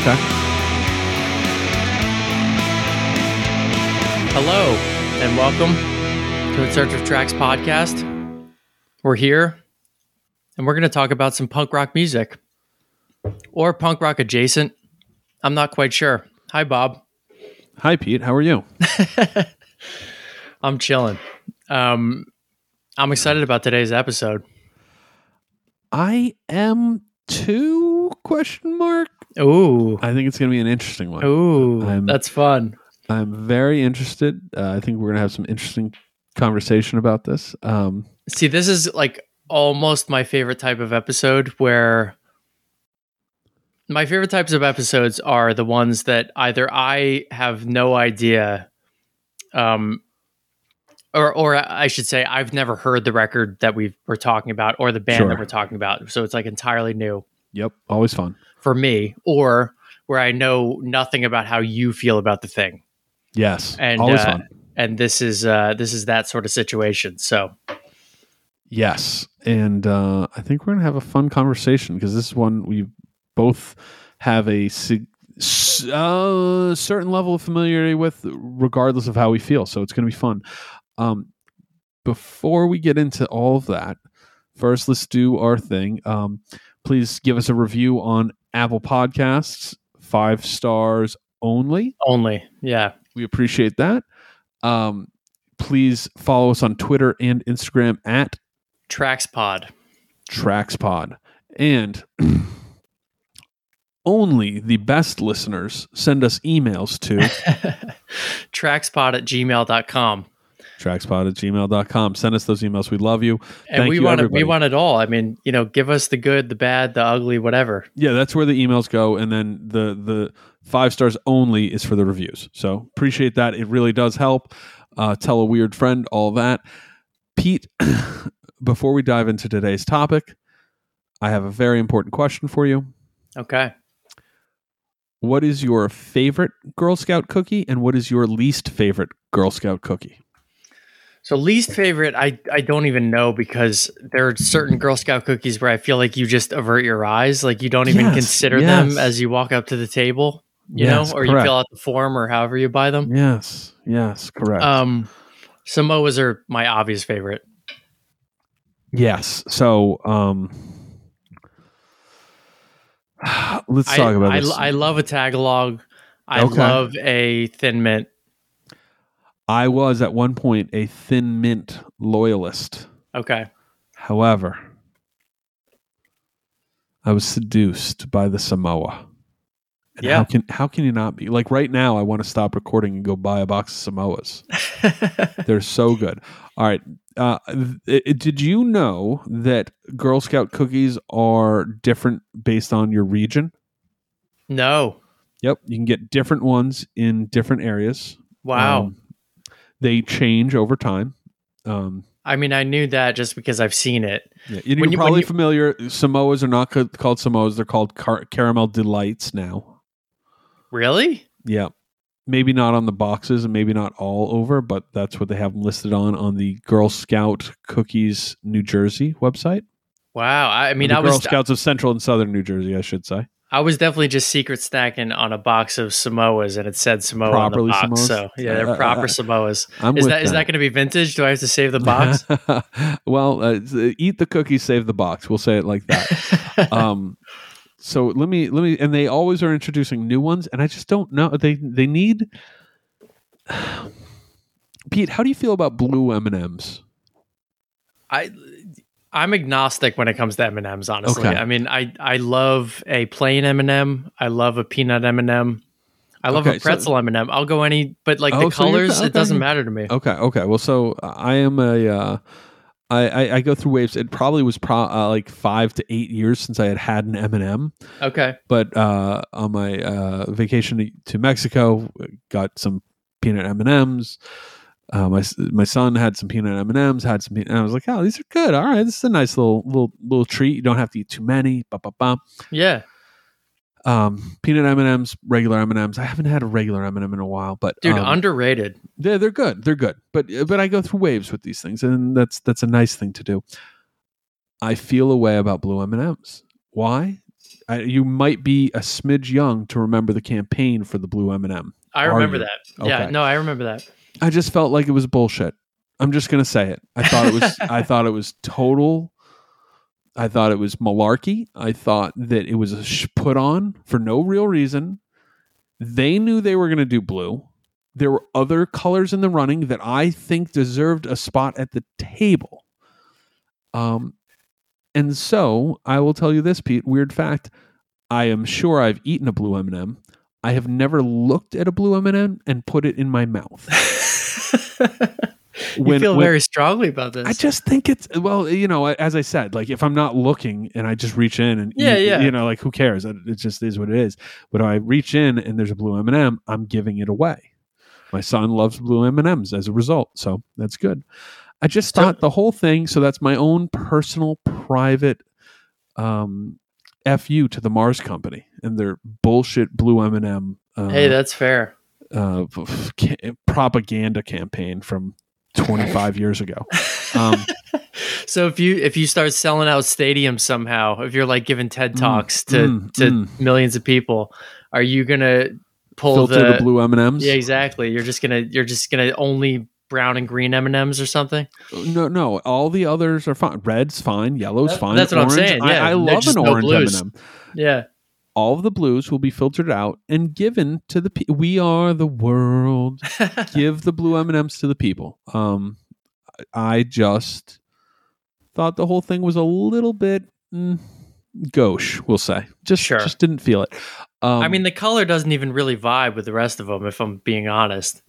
Okay. Hello, and welcome to In Search of Tracks podcast. We're here, and we're going to talk about some punk rock music or punk rock adjacent. I'm not quite sure. Hi, Bob. Hi, Pete. How are you? I'm chilling. Um, I'm excited about today's episode. I am too? Question mark. Ooh, I think it's going to be an interesting one. ooh, I'm- that's fun. I'm very interested. Uh, I think we're going to have some interesting conversation about this. Um, See, this is like almost my favorite type of episode where my favorite types of episodes are the ones that either I have no idea um or or I should say I've never heard the record that we we're talking about or the band Sure. that we're talking about. So it's like entirely new yep, always fun. For me or where I know nothing about how you feel about the thing. Yes, And always uh, fun. and this is uh this is that sort of situation. So Yes, and uh, I think we're going to have a fun conversation because this is one we both have a sig- uh, certain level of familiarity with, regardless of how we feel. So it's going to be fun. Um, before we get into all of that, first let's do our thing. Um, please give us a review on Apple Podcasts, five stars only. only, yeah. We appreciate that. Um, please follow us on Twitter and Instagram at Tracks Pod. TracksPod. And only the best listeners send us emails to trackspod at gmail.com. trackspod at gmail.com. Send us those emails. We love you. And Thank we you, want it, everybody. we want it all. I mean, you know, give us the good, the bad, the ugly, whatever. Yeah, that's where the emails go. And then the the five stars only is for the reviews. So appreciate that. It really does help. Uh, tell a weird friend, all that. Pete, before we dive into today's topic, I have a very important question for you. Okay. What is your favorite Girl Scout cookie and what is your least favorite Girl Scout cookie? So least favorite, I, I don't even know because there are certain Girl Scout cookies where I feel like you just avert your eyes, like you don't even Yes, consider yes. them as you walk up to the table, you Yes, know, or you fill out the form or however you buy them. Yes, yes, correct. Um, Samoas are my obvious favorite. yes. So, um, let's I, talk about I, this. I love a Tagalong. I Okay. love a Thin Mint. I was at one point a thin mint loyalist. Okay. However, I was seduced by the Samoa. And Yeah. How can how can you not be? Like right now I want to stop recording and go buy a box of Samoas. They're so good. All right. Uh, th- did you know that Girl Scout cookies are different based on your region? no. Yep. You can get different ones in different areas. Wow. Um, they change over time. Um, I mean, I knew that just because I've seen it. yeah, you're When probably you- familiar. Samoas are not ca- called Samoas; they're called car- caramel delights now. Really? Yeah, maybe not on the boxes and maybe not all over, but that's what they have listed on on the Girl Scout Cookies New Jersey website. Wow. I, mean, I Girl was Scouts of Central and Southern New Jersey, I should say. I was definitely just secret snacking on a box of Samoas, and it said Samoa Properly on the box. Samoas? So yeah, they're Uh, proper uh, Samoas. I'm Is with that is that going to be vintage? Do I have to save the box? well, uh, eat the cookies, save the box. We'll say it like that. um so let me let me and they always are introducing new ones and i just don't know they they need pete how do you feel about blue m&ms I I'm agnostic when it comes to M and M's. Honestly, Okay. I mean, I I love a plain M&M. m I love a peanut M and m I love Okay, a so- pretzel M and m I'll go any, but like Oh, the so colors, okay. it doesn't matter to me. okay okay well so i am a uh I, I, I go through waves. It probably was pro, uh, like five to eight years since I had had an M and m Okay, But uh, on my uh, vacation to, to Mexico, got some peanut M and M's. Uh, my my son had some peanut M and M's. Had some. And I was like, oh, these are good. All right, this is a nice little little little treat. You don't have to eat too many. Ba, ba, ba. yeah, Um, peanut M and M's, regular M and M's. I haven't had a regular M and m in a while, but dude, um, underrated. they're they're good. They're good. But but I go through waves with these things, and that's that's a nice thing to do. I feel a way about blue M and M's. Why? I, you might be a smidge young to remember the campaign for the blue M&M. I Are remember you? that. Yeah, no, I remember that. I just felt like it was bullshit. I'm just gonna say it. I thought it was. I thought it was total. I thought it was malarkey. I thought that it was a sh- put on for no real reason. They knew they were gonna do blue. There were other colors in the running that I think deserved a spot at the table. Um, and so I will tell you this, Pete. Weird fact: I am sure I've eaten a blue M&M. I have never looked at a blue M&M and put it in my mouth. you feel when- very strongly about this. I just think it's well, you know, as I said, like if I'm not looking and I just reach in and Yeah, eat, yeah. you know, like who cares? It just is what it is. But if I reach in and there's a blue M&M. m I'm giving it away. My son loves blue M and M's as a result, so that's good. I just So- thought the whole thing. So that's my own personal, private, um, fu to the Mars Company and their bullshit blue M and m hey, that's fair. Uh, f- f- ca- propaganda campaign from 25 years ago. Um, So if you if you start selling out stadiums somehow, if you're like giving TED Mm, talks to mm, to mm. millions of people, are you gonna pull the, the, blue M and M's. Yeah, exactly. You're just gonna you're just gonna only brown and green M and M's or something. No, no, all the others are fine. Red's fine, yellow's That- fine. that's what I'm saying, yeah. I, They're love an no orange blues. M&M. Yeah. All of the blues will be filtered out and given to the. Pe- we are the world. Give the blue M and M's to the people. Um, I just thought the whole thing was a little bit mm, gauche. We'll say just Sure. just didn't feel it. Um, I mean, the color doesn't even really vibe with the rest of them, if I'm being honest.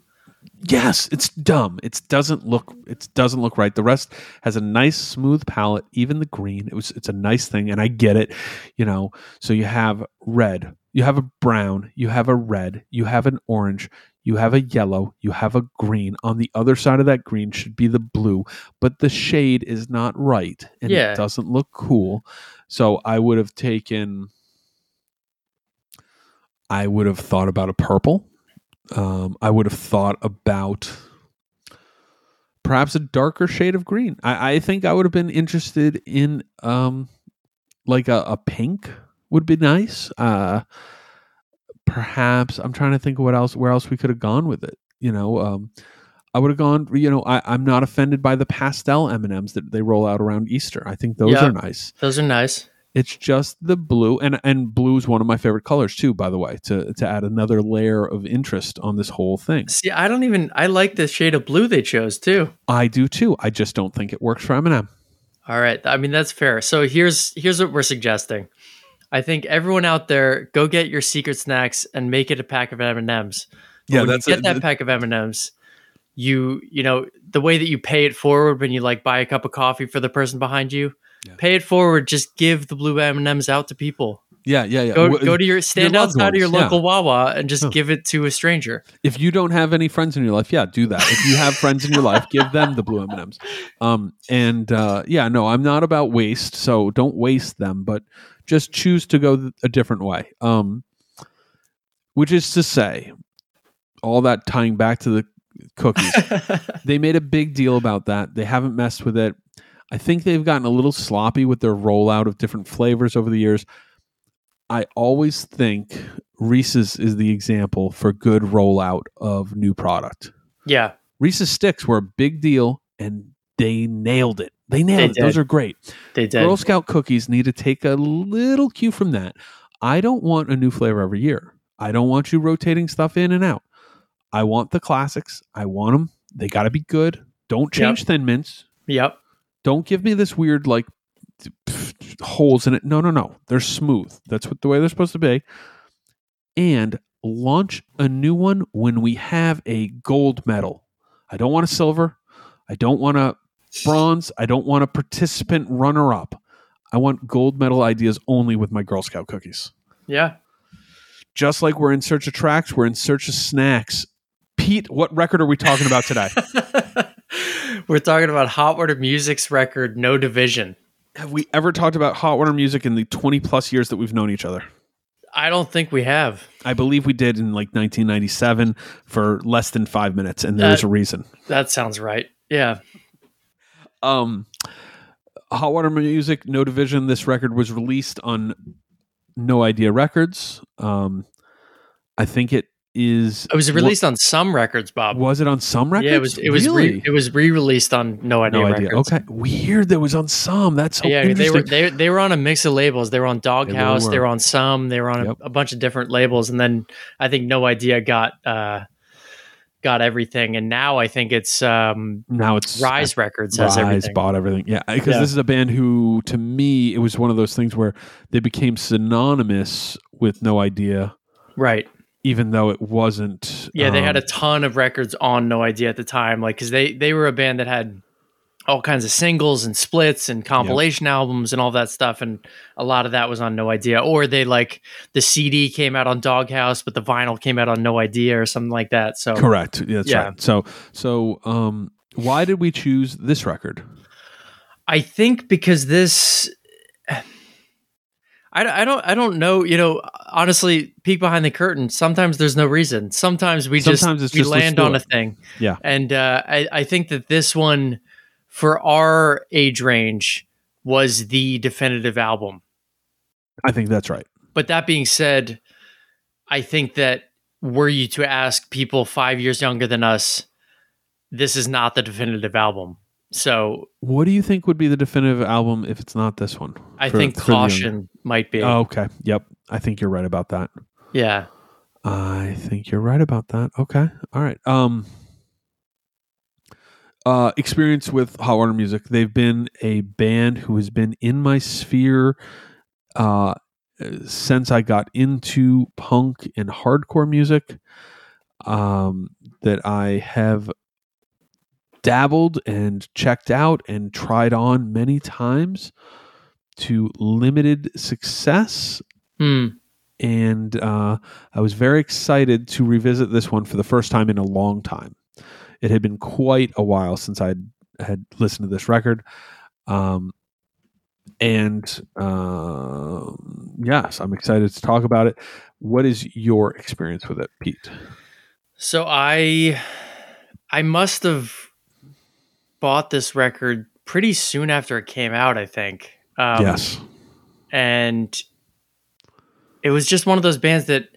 Yes, it's dumb. It doesn't look it doesn't look right. The rest has a nice smooth palette, even the green. It was it's a nice thing and I get it, you know. So you have red, you have a brown, you have a red, you have an orange, you have a yellow, you have a green. On the other side of that green should be the blue, but the shade is not right and Yeah. it doesn't look cool. So I would have taken I would have thought about a purple. Um, I would have thought about perhaps a darker shade of green. I, I think I would have been interested in um, like a, a pink would be nice. Uh, perhaps I'm trying to think of what else where else we could have gone with it. You know, um, I would have gone. You know, I, I'm not offended by the pastel M and M's that they roll out around Easter. I think those Yeah. are nice. Those are nice. It's just the blue, and and blue is one of my favorite colors too. By the way, to to add another layer of interest on this whole thing, See, I don't even I like the shade of blue they chose too. I do too. I just don't think it works for M and M. All right. I mean, that's fair. So here's here's what we're suggesting. I think everyone out there go get your secret snacks and make it a pack of M&Ms. But when you get that pack of M&Ms, you you know, the way that you pay it forward when you like buy a cup of coffee for the person behind you, Yeah. pay it forward, just give the blue M&Ms out to people. yeah, yeah, yeah. Go go to your stand loved outside of your ones, yeah. local Wawa and just Yeah. give it to a stranger. if you don't have any friends in your life, yeah, do that. If you have friends in your life, give them the blue M and M's. Um, and uh, yeah, no, I'm not about waste, so don't waste them, but just choose to go a different way. Um, which is to say, all that tying back to the cookies. they made a big deal about that. They haven't messed with it. I think they've gotten a little sloppy with their rollout of different flavors over the years. I always think Reese's is the example for good rollout of new product. yeah. Reese's sticks were a big deal and they nailed it. They nailed They it. Those are great. They did. Girl Scout cookies need to take a little cue from that. I don't want a new flavor every year. I don't want you rotating stuff in and out. I want the classics. I want them. They got to be good. Don't change Thin Mints. Yep. Don't give me this weird like pff, holes in it. No, no, no. They're smooth. That's what the way they're supposed to be. And launch a new one when we have a gold medal. I don't want a silver. I don't want a bronze. I don't want a participant runner up. I want gold medal ideas only with my Girl Scout cookies. Yeah. Just like we're in search of tracks, we're in search of snacks. Pete, what record are we talking about today? We're talking about Hot Water Music's record No Division. have we ever talked about hot water music in the 20 plus years that we've known each other? I don't think we have. I believe we did in like 1997 for less than five minutes, and there's That- a reason. That sounds right. Yeah. Um, Hot Water Music, No Division. This record was released on No Idea Records. Um, I think it is. It was released on some records, Bob. Was it on some records? Yeah, it was. It was. Really? Re, it was re-released on No Idea no idea. Records. Okay, weird. That was on some. That's so yeah, they were they, they were on a mix of labels. They were on Doghouse. They were. were on some. They were on Yep. a, a bunch of different labels, and then I think No Idea got uh, got everything. And now I think it's um, now it's Rise Records has Rise everything. bought everything. Yeah, because Yeah. this is a band who, to me, it was one of those things where they became synonymous with No Idea, Right. Even though it wasn't. Yeah, they had um, a ton of records on No Idea at the time, like because they they were a band that had all kinds of singles and splits and compilation albums and all that stuff, and a lot of that was on No Idea. Or they like the CD came out on Doghouse, but the vinyl came out on No Idea or something like that. So correct. Yeah, that's Yeah. right. So, so um, why did we choose this record? I think because this. I, I don't I don't know you know honestly peek behind the curtain sometimes there's no reason sometimes we Sometimes just we just, land on a thing Yeah. and uh, I, I think that this one for our age range was the definitive album I think that's right. but that being said I think that were you to ask people five years younger than us this is not the definitive album so What do you think would be the definitive album if it's not this one? I For- think caution might be Oh, okay. Yep. I think you're right about that. yeah I think you're right about that. Okay. All right. Um uh experience with Hot Water Music. They've been a band who has been in my sphere uh since I got into punk and hardcore music. Um that I have dabbled and checked out and tried on many times to limited success Hmm. and uh, I was very excited to revisit this one for the first time in a long time. It had been quite a while since I had listened to this record, um, and uh, yes, I'm excited to talk about it. What is your experience with it, Pete? So I I must have bought this record pretty soon after it came out, I think. Um, yes, And it was just one of those bands that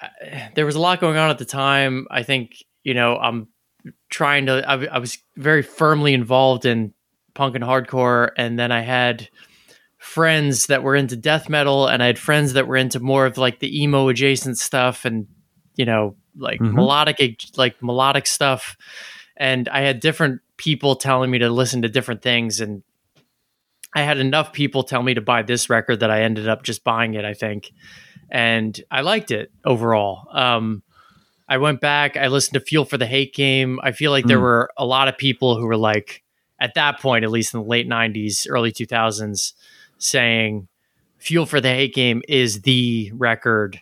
uh, there was a lot going on at the time. I think, you know, I'm trying to, I, I was very firmly involved in punk and hardcore. And then I had friends that were into death metal and I had friends that were into more of like the emo adjacent stuff and, you know, like Mhm. melodic, like melodic stuff. And I had different people telling me to listen to different things. And I had enough people tell me to buy this record that I ended up just buying it, I think. And I liked it overall. Um, I went back, I listened to Fuel for the Hate Game. I feel like there Mm. were a lot of people who were like, at that point, at least in the late 90s, early 2000s, saying Fuel for the Hate Game is the record.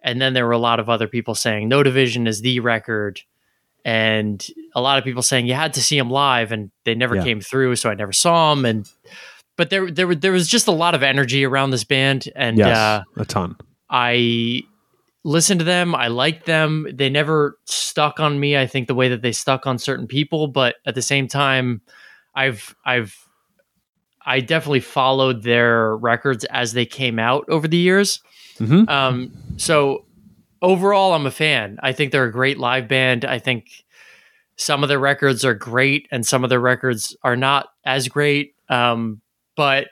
And then there were a lot of other people saying No Division is the record. And a lot of people saying you had to see them live and they never Yeah. came through. So I never saw them. And, but there, there, there was just a lot of energy around this band. And, yes, uh, a ton. I listened to them. I liked them. They never stuck on me. I think the way that they stuck on certain people, but at the same time, I've I've I definitely followed their records as they came out over the years. Mhm. Um, so overall, I'm a fan. I think they're a great live band. I think some of their records are great, and some of their records are not as great. Um, but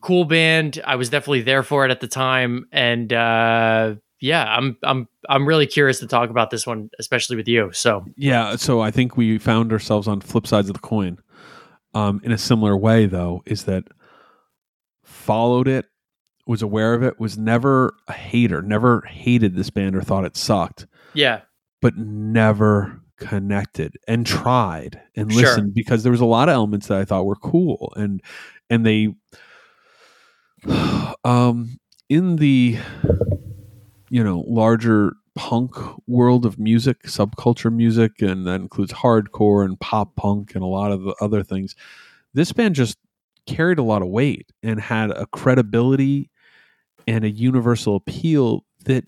cool band. I was definitely there for it at the time, and uh, yeah, I'm I'm I'm really curious to talk about this one, especially with you. So Yeah, so I think we found ourselves on flip sides of the coin. Um, in a similar way, though, is that followed it, was aware of it, was never a hater, never hated this band or thought it sucked, yeah, but never connected and tried and Sure. listened because there was a lot of elements that I thought were cool and and they um in the you know larger punk world of music subculture music and that includes hardcore and pop punk and a lot of the other things this band just carried a lot of weight and had a credibility and a universal appeal that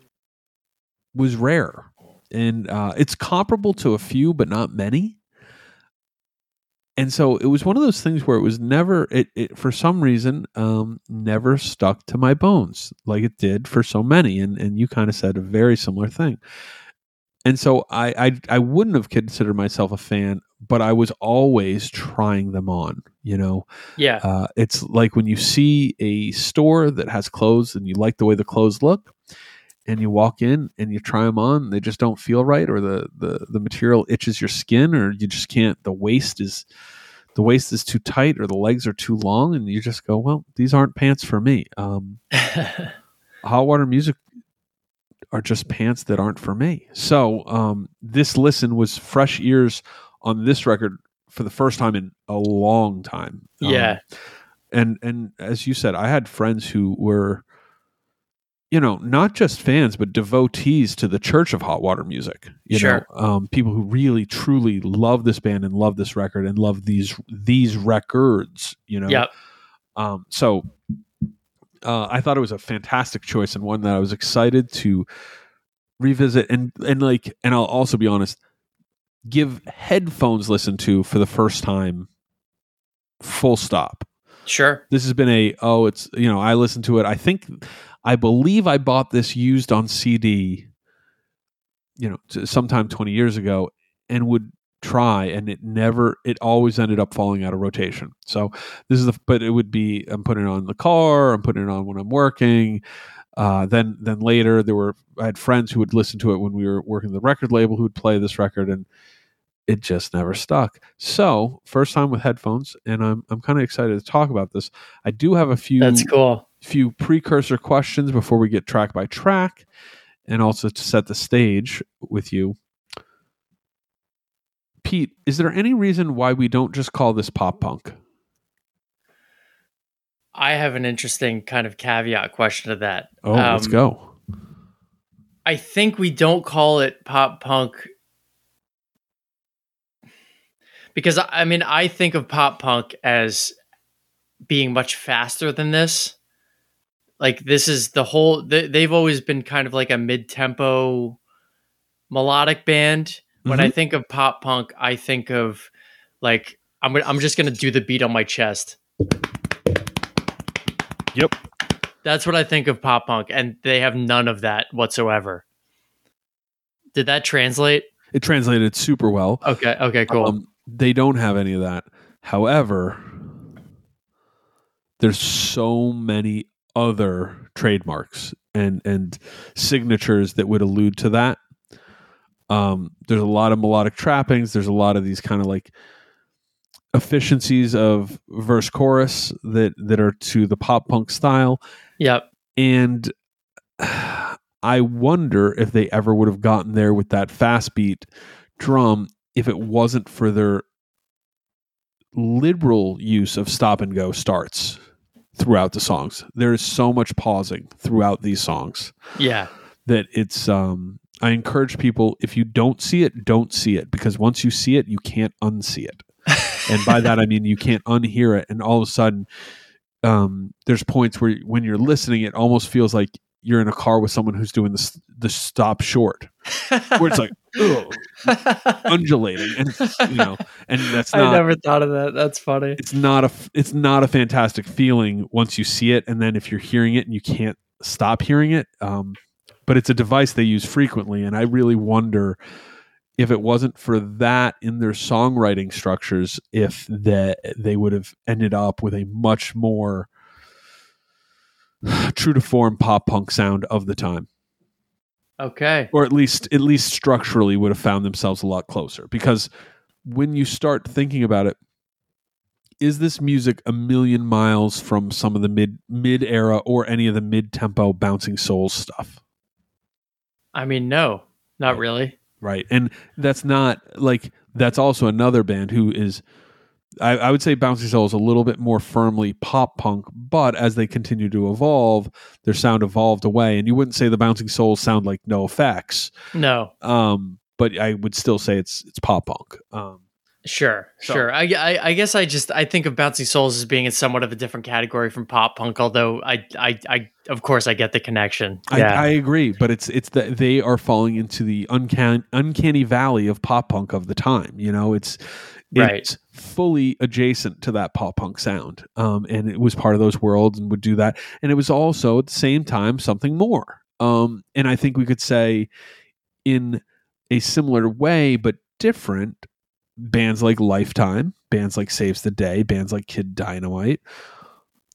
was rare. And uh, it's comparable to a few but not many. And so it was one of those things where it was never it, it for some reason um, never stuck to my bones like it did for so many. And and you kind of said a very similar thing. And so I, I i wouldn't have considered myself a fan but i was always trying them on you know? Yeah. uh, it's like when you see a store that has clothes and you like the way the clothes look and you walk in and you try them on they just don't feel right or the, the the material itches your skin or you just can't the waist is the waist is too tight or the legs are too long and you just go well these aren't pants for me. Um, hot water music are just pants that aren't for me. So um, this listen was fresh ears on this record for the first time in a long time Um, yeah. and and as you said i had friends who were you know not just fans but devotees to the church of hot water music you Sure. know um, people who really truly love this band and love this record and love these these records you know Yep. um, so uh, I thought it was a fantastic choice and one that I was excited to revisit and and like and I'll also be honest, give headphones listen to for the first time. Full stop. Sure. This has been a oh it's you know I listened to it. I think I believe I bought this used on CD. You know, sometime twenty years ago, and would try and it never it always ended up falling out of rotation so this is the but it would be i'm putting it on the car i'm putting it on when i'm working uh, then then later there were i had friends who would listen to it when we were working the record label who would play this record and it just never stuck. So first time with headphones and i'm, I'm kind of excited to talk about this. I do have a few That's cool. few precursor questions before we get track by track and also to set the stage with you. Pete is there any reason why we don't just call this pop punk? I have an interesting kind of caveat question to that. oh let's Um, go. I think we don't call it pop punk because I mean I think of pop punk as being much faster than this. Like this is the whole they, they've always been kind of like a mid-tempo melodic band. When I think of pop punk, I think of like I'm I'm just going to do the beat on my chest. Yep. That's what I think of pop punk and they have none of that whatsoever. Did that translate? it translated super well Okay. Okay. Cool. Um, they don't have any of that. However, there's so many other trademarks and and signatures that would allude to that. Um, there's a lot of melodic trappings. There's a lot of these kind of like efficiencies of verse chorus that that are to the pop punk style yep. and I wonder if they ever would have gotten there with that fast beat drum if it wasn't for their liberal use of stop and go starts throughout the songs. There is so much pausing throughout these songs Yeah. that it's um I encourage people if you don't see it, don't see it because once you see it, you can't unsee it. And by that I mean you can't unhear it and all of a sudden um there's points where when you're listening it almost feels like you're in a car with someone who's doing the the stop short where it's like undulating and you know and that's not, I never thought of that. That's funny. it's not a it's not a fantastic feeling once you see it and then if you're hearing it and you can't stop hearing it um but it's a device they use frequently and i really wonder if it wasn't for that in their songwriting structures if that they would have ended up with a much more true to form pop punk sound of the time. Okay. or at least at least structurally would have found themselves a lot closer. Because when you start thinking about it is this music a million miles from some of the mid mid era or any of the mid tempo bouncing souls stuff? I mean, no, not really. right. And that's not like that's also another band who is I, I would say Bouncing Soul is a little bit more firmly pop punk, but as they continue to evolve, their sound evolved away. And you wouldn't say the Bouncing Souls sound like NOFX, No. um, but I would still say it's it's pop punk. Um, Sure, So- sure. I, I, I guess I just I think of Bouncy Souls as being in somewhat of a different category from pop punk. Although I, I, I of course I get the connection. I, Yeah, I agree, but it's it's that they are falling into the uncanny uncanny valley of pop punk of the time. You know, it's Right. It's fully adjacent to that pop punk sound. Um, and it was part of those worlds and would do that. And it was also at the same time something more. Um, and I think we could say in a similar way, but different, bands like Lifetime, bands like Saves the Day, bands like Kid Dynamite.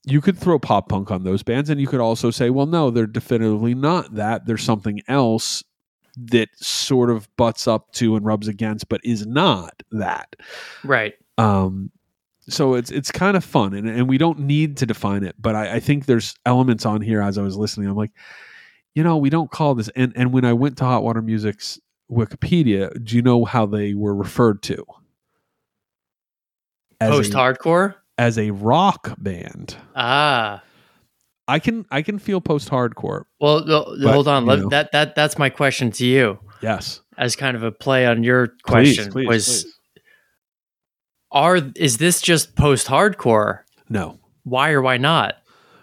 You could throw pop punk on those bands, and you could also say, well, no, they're definitively not that. There's something else that sort of butts up to and rubs against, but is not that. Right. Um, so it's it's kind of fun, and, and we don't need to define it, but I, I think there's elements on here as I was listening. I'm like, you know, we don't call this. And and when I went to Hot Water Music's Wikipedia, do you know how they were referred to? Post hardcore. as a rock band. Ah. I can I can feel post hardcore. Well, But, hold on. Let, know. that that that's my question to you, Yes. as kind of a play on your question. please, was please. are is this just post hardcore? No. Why or why not?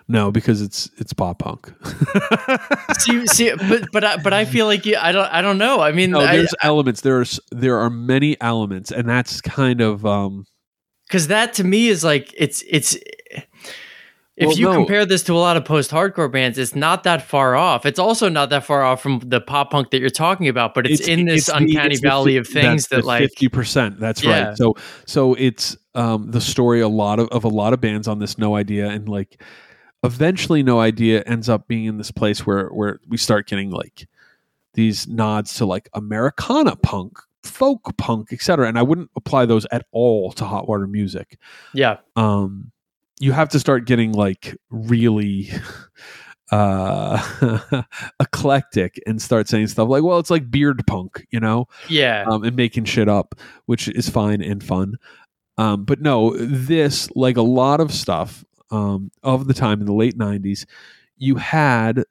No, because it's it's pop punk. see, see, but but I, but I feel like you, I don't I don't know. I mean, no, I- there's elements. There's there are many elements, and that's kind of um because that to me is like it's it's if Well, you no. compare this to a lot of post-hardcore bands it's not that far off it's also not that far off from the pop punk that you're talking about but it's, in this the- uncanny the valley fi- of things that like fifty percent. That's Yeah. right. So so it's um the story a lot of of a lot of bands on this no idea and like eventually no idea ends up being in this place where where we start getting like these nods to like Americana punk, folk punk, etc. And I wouldn't apply those at all to hot water music. yeah um you have to start getting like really uh eclectic and start saying stuff like well it's like beard punk you know? Yeah. Um and making shit up which is fine and fun. Um but no this like a lot of stuff um of the time in the late 90s you had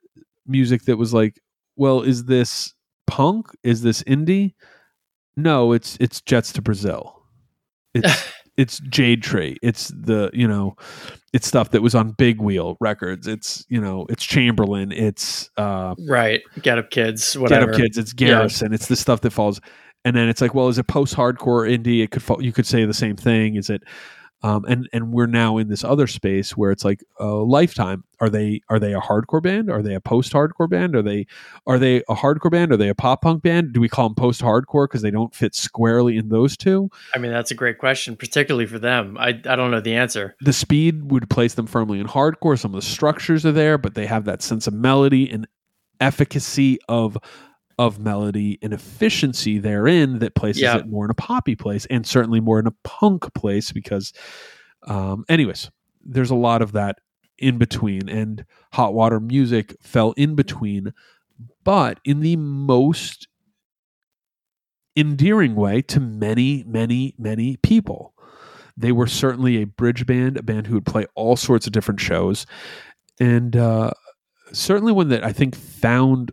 music that was like well is this punk? Is this indie? No it's it's jets to brazil. It's it's jade tree it's the you know it's stuff that was on big wheel records. It's you know it's chamberlain. It's uh right. Get up kids get up kids. It's garrison. It's the stuff that falls. And then it's like well is it post hardcore indie? It could fall you could say the same thing. Is it um and and we're now in this other space where it's like uh, lifetime are they are they a hardcore band? Are they a post hardcore band? Are they are they a hardcore band? Are they a pop punk band? Do we call them post hardcore because they don't fit squarely in those two? I mean that's a great question particularly for them. I i don't know the answer. The speed would place them firmly in hardcore. Some of the structures are there, but they have that sense of melody and efficacy of of melody and efficiency therein that places Yeah. it more in a poppy place and certainly more in a punk place because um anyways, there's a lot of that in between and hot water music fell in between but in the most endearing way to many many many people they were certainly a bridge band, a band who would play all sorts of different shows, and uh, certainly one that I think found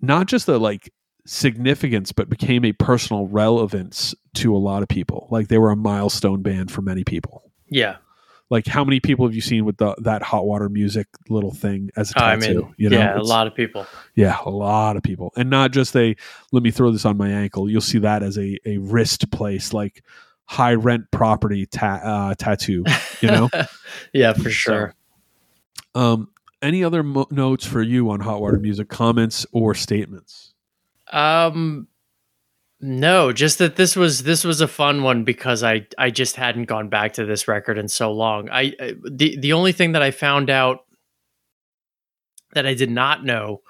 not just the like significance, but became a personal relevance to a lot of people. Like they were a milestone band for many people. yeah Like how many people have you seen with the that hot water music little thing as a Oh, i tattoo? mean you know, yeah a lot of people yeah, a lot of people, and not just a let me throw this on my ankle. You'll see that as a a wrist place, like high rent property ta- uh, tattoo. You know. yeah for sure um, any other mo- notes for you on hot water music? Comments or statements? Um no, just that this was this was a fun one because I I just hadn't gone back to this record in so long. I I- the the only thing that I found out that I did not know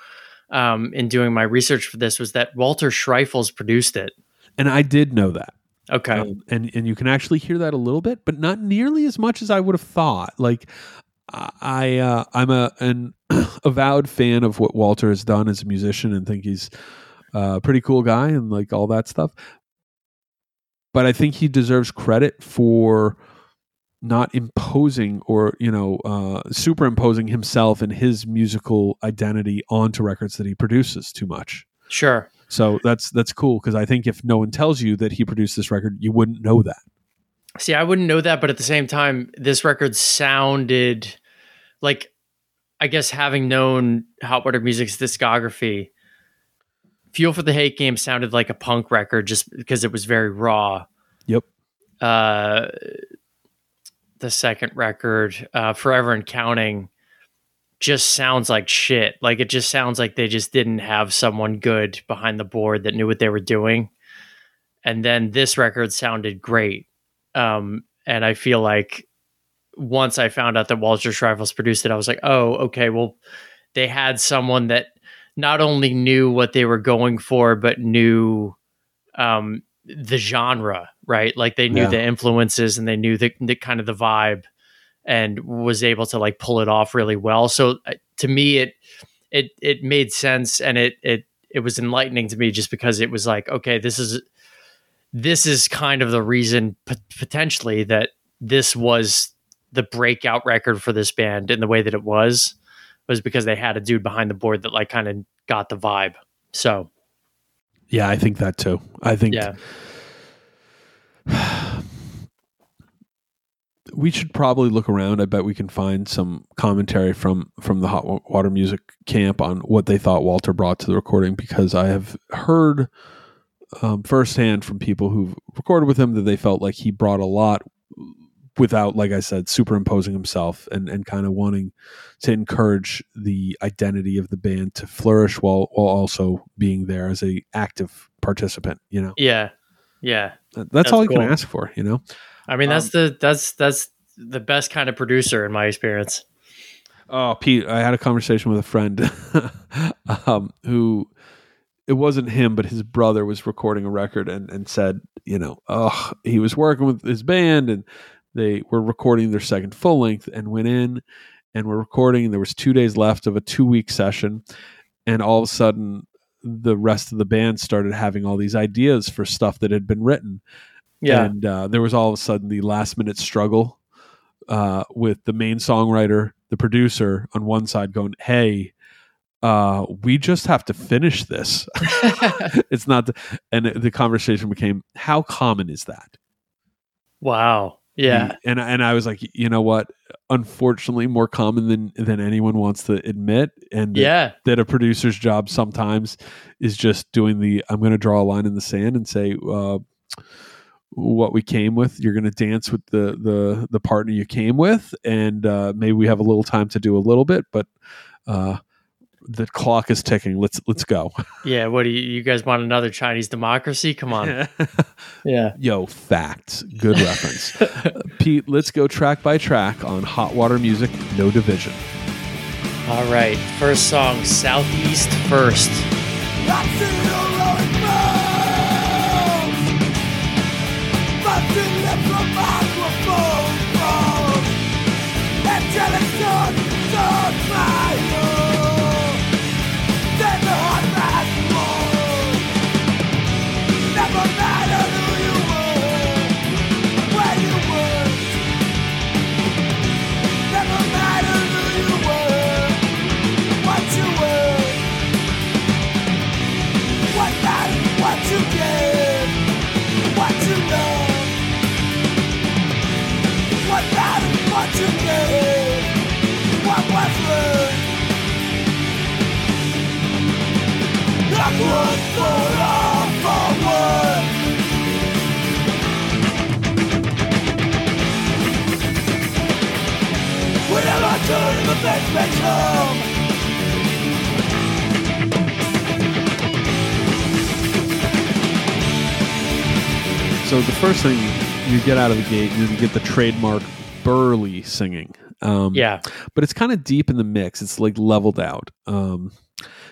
um, in doing my research for this was that Walter Schreifels produced it. And I did know that. Okay, Um, and and you can actually hear that a little bit, but not nearly as much as I would have thought. Like I uh, I'm a an avowed fan of what Walter has done as a musician and think he's a pretty cool guy and like all that stuff. But I think he deserves credit for not imposing or you know uh, superimposing himself and his musical identity onto records that he produces too much. sure. So that's that's cool because I think if no one tells you that he produced this record, you wouldn't know that. See, I wouldn't know that, but at the same time, this record sounded like, I guess, having known Hot Water Music's discography, Fuel for the Hate Game sounded like a punk record just because it was very raw. Yep. Uh, the second record, uh, Forever and Counting, just sounds like shit. Like it just sounds like they just didn't have someone good behind the board that knew what they were doing. And then this record sounded great. Um, and I feel like once I found out that Walter Schreifels produced it, I was like, oh, okay, well, they had someone that not only knew what they were going for, but knew um, the genre, right? Like they knew Yeah. the influences and they knew the, the kind of the vibe and was able to like pull it off really well. So uh, to me, it it it made sense and it it it was enlightening to me just because it was like, okay, this is this is kind of the reason p- potentially that this was the breakout record for this band in the way that it was was because they had a dude behind the board that like kind of got the vibe. So Yeah, I think that too. I think yeah, we should probably look around. I bet we can find some commentary from from the hot water music camp on what they thought Walter brought to the recording because I have heard um, firsthand from people who've recorded with him that they felt like he brought a lot without, like I said, superimposing himself and and kind of wanting to encourage the identity of the band to flourish while while also being there as a active participant. You know, yeah, yeah. That's, That's all you cool. can ask for. You know. I mean, that's Um, the that's that's the best kind of producer in my experience. Oh, Pete, I had a conversation with a friend um, who it wasn't him, but his brother was recording a record and, and said, you know, oh, he was working with his band and they were recording their second full length and went in and were recording and there was two days left of a two week session and all of a sudden the rest of the band started having all these ideas for stuff that had been written Yeah, and uh, there was all of a sudden the last minute struggle uh, with the main songwriter, the producer on one side going, "Hey, uh, we just have to finish this. it's not." The, and the conversation became, "How common is that?" wow. Yeah, and and I was like, you know what? Unfortunately, more common than than anyone wants to admit, and that- yeah, that a producer's job sometimes is just doing the I'm going to draw a line in the sand and say uh, what we came with. You're going to dance with the the the partner you came with, and uh, maybe we have a little time to do a little bit, but uh, the clock is ticking. Let's let's go. yeah. What do you, you guys want another Chinese democracy? Come on. Yeah. Yo, facts. Good reference. Pete, let's go track by track on Hot Water Music, No Division. All right. First song, Southeast First. First thing you get out of the gate, you get the trademark burly singing. Um, Yeah. but it's kind of deep in the mix. It's like leveled out. Um,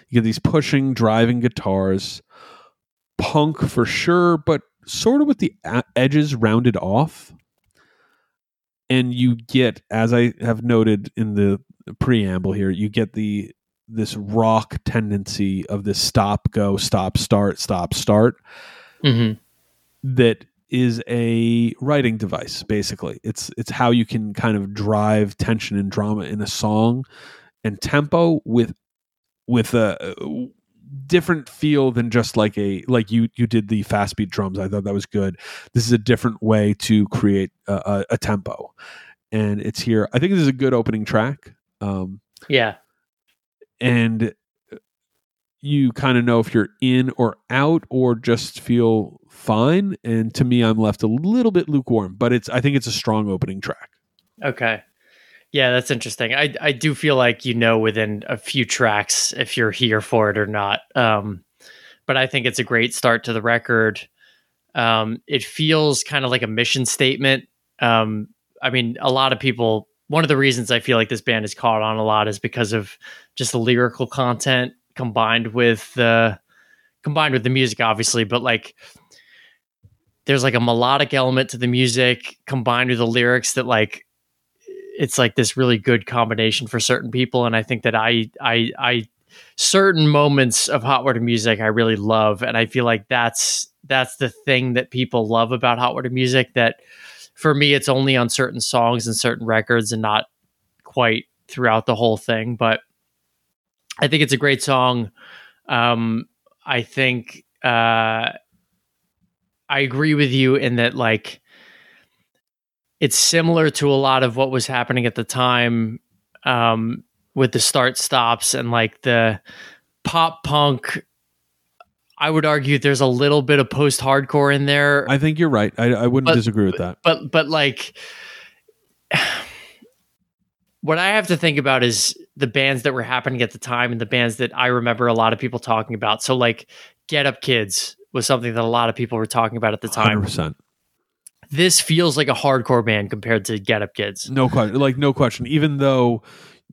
you get these pushing, driving guitars, punk for sure, but sort of with the a- edges rounded off. And you get, as I have noted in the preamble here, you get the this rock tendency of this stop, go, stop, start, stop, start hmm that is a writing device basically. It's it's how you can kind of drive tension and drama in a song and tempo with with a uh, different feel than just like a like you you did the fast beat drums. I thought that was good. This is a different way to create a, a, a tempo. And it's here. I think this is a good opening track um Yeah. and you kind of know if you're in or out or just feel fine, and to me, I'm left a little bit lukewarm. But it's I think it's a strong opening track. Okay. Yeah, that's interesting. I I do feel like you know within a few tracks if you're here for it or not. Um, but I think it's a great start to the record. Um, it feels kind of like a mission statement. Um, I mean, a lot of people. One of the reasons I feel like this band is caught on a lot is because of just the lyrical content combined with the combined with the music, obviously. But like, there's like a melodic element to the music combined with the lyrics that like it's like this really good combination for certain people. And i think that i i i certain moments of hot water music i really love. And i feel like that's that's the thing that people love about hot water music that for me it's only on certain songs and certain records and not quite throughout the whole thing. But i think it's a great song. Um i think uh i agree with you in that like it's similar to a lot of what was happening at the time um, with the start stops and like the pop punk. I would argue there's a little bit of post hardcore in there, I think you're right. I, I wouldn't But- disagree with that. but but like what I have to think about is the bands that were happening at the time and the bands that I remember a lot of people talking about. So like Get Up Kids was something that a lot of people were talking about at the time. 100%. This feels like a hardcore band compared to Get Up Kids. No question. Like no question. Even though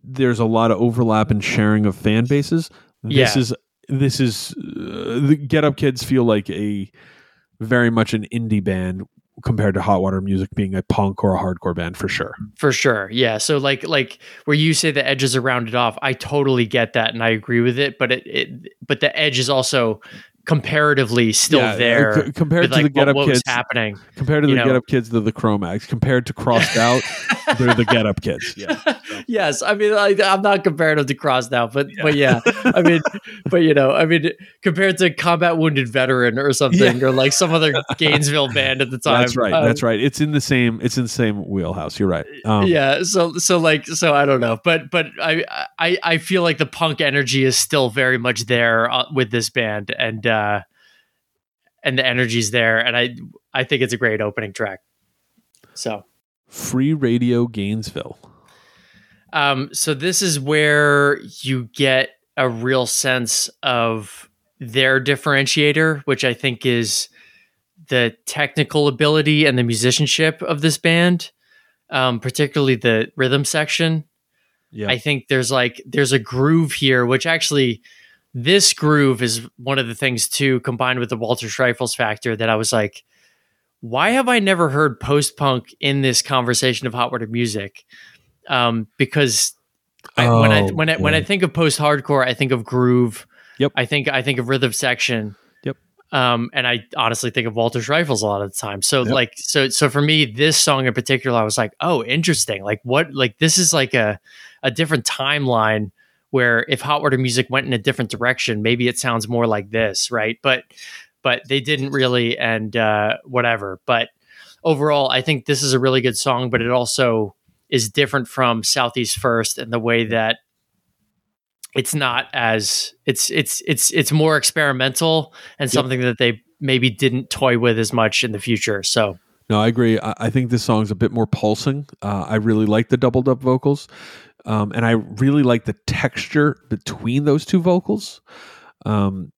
there's a lot of overlap and sharing of fan bases, this Yeah. is this is uh, the Get Up Kids feel like a very much an indie band compared to Hot Water Music being a punk or a hardcore band for sure. For sure. Yeah. So like like where you say the edges are rounded off, I totally get that and I agree with it. But it, it but the edge is also comparatively still Yeah, there. c- compared to like the Get Up Kids, happening. compared to the know. Get Up Kids, they're the Cro-Mags. Compared to Crossed Out, they're the Get Up Kids. Yeah. yes, I mean I, I'm not comparing them to Crossed Out, but but yeah, I mean, but you know, I mean, compared to Combat Wounded Veteran or something, or like some other Gainesville band at the time. That's right. um, That's right. It's in the same. It's in the same wheelhouse. You're right. Um, yeah so so like so i don't know but but i i i feel like the punk energy is still very much there uh, with this band and uh and the energy's there and i i think it's a great opening track so Free Radio Gainesville. um so this is where you get a real sense of their differentiator which i think is the technical ability and the musicianship of this band um particularly the rhythm section Yeah. I think there's like there's a groove here, which actually this groove is one of the things too, combined with the Walter Schreifels factor that I was like, why have I never heard post punk in this conversation of hot water music? Um, because I, when I Oh, when I when I think of post hardcore, I think of groove. Yep. I think I think of rhythm section. Yep. Um, and I honestly think of Walter Schreifels a lot of the time. So Yep. like so so for me, this song in particular, I was like, oh, interesting. Like what like this is like a a different timeline where if hot water music went in a different direction, maybe it sounds more like this, right? But but they didn't really and uh whatever. But overall, I think this is a really good song, but it also is different from Southeast First in the way that it's not as it's it's it's it's more experimental and something that they maybe didn't toy with as much in the future. So No, I agree. I, I think this song's a bit more pulsing. Uh, I really like the doubled up vocals, um, and I really like the texture between those two vocals. Um,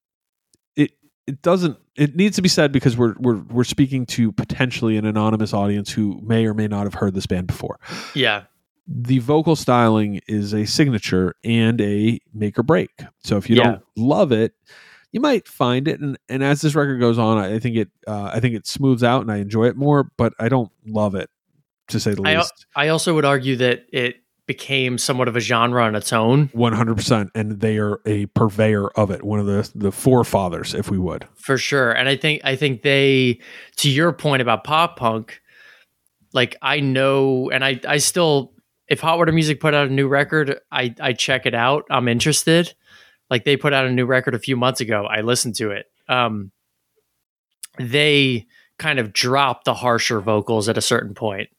it it doesn't. It needs to be said because we're we're we're speaking to potentially an anonymous audience who may or may not have heard this band before. yeah, The vocal styling is a signature and a make or break. So if you Yeah. don't love it, you might find it and, and as this record goes on i think it uh, i think it smooths out and i enjoy it more but i don't love it to say the I- least I also would argue that it became somewhat of a genre on its own 100% and they are a purveyor of it one of the the forefathers if we would for sure. And I think I think they to your point about pop punk, like I know and I I still if Hot Water Music put out a new record, I I check it out. I'm interested. Like they put out a new record a few months ago. I listened to it. Um they kind of dropped the harsher vocals at a certain point.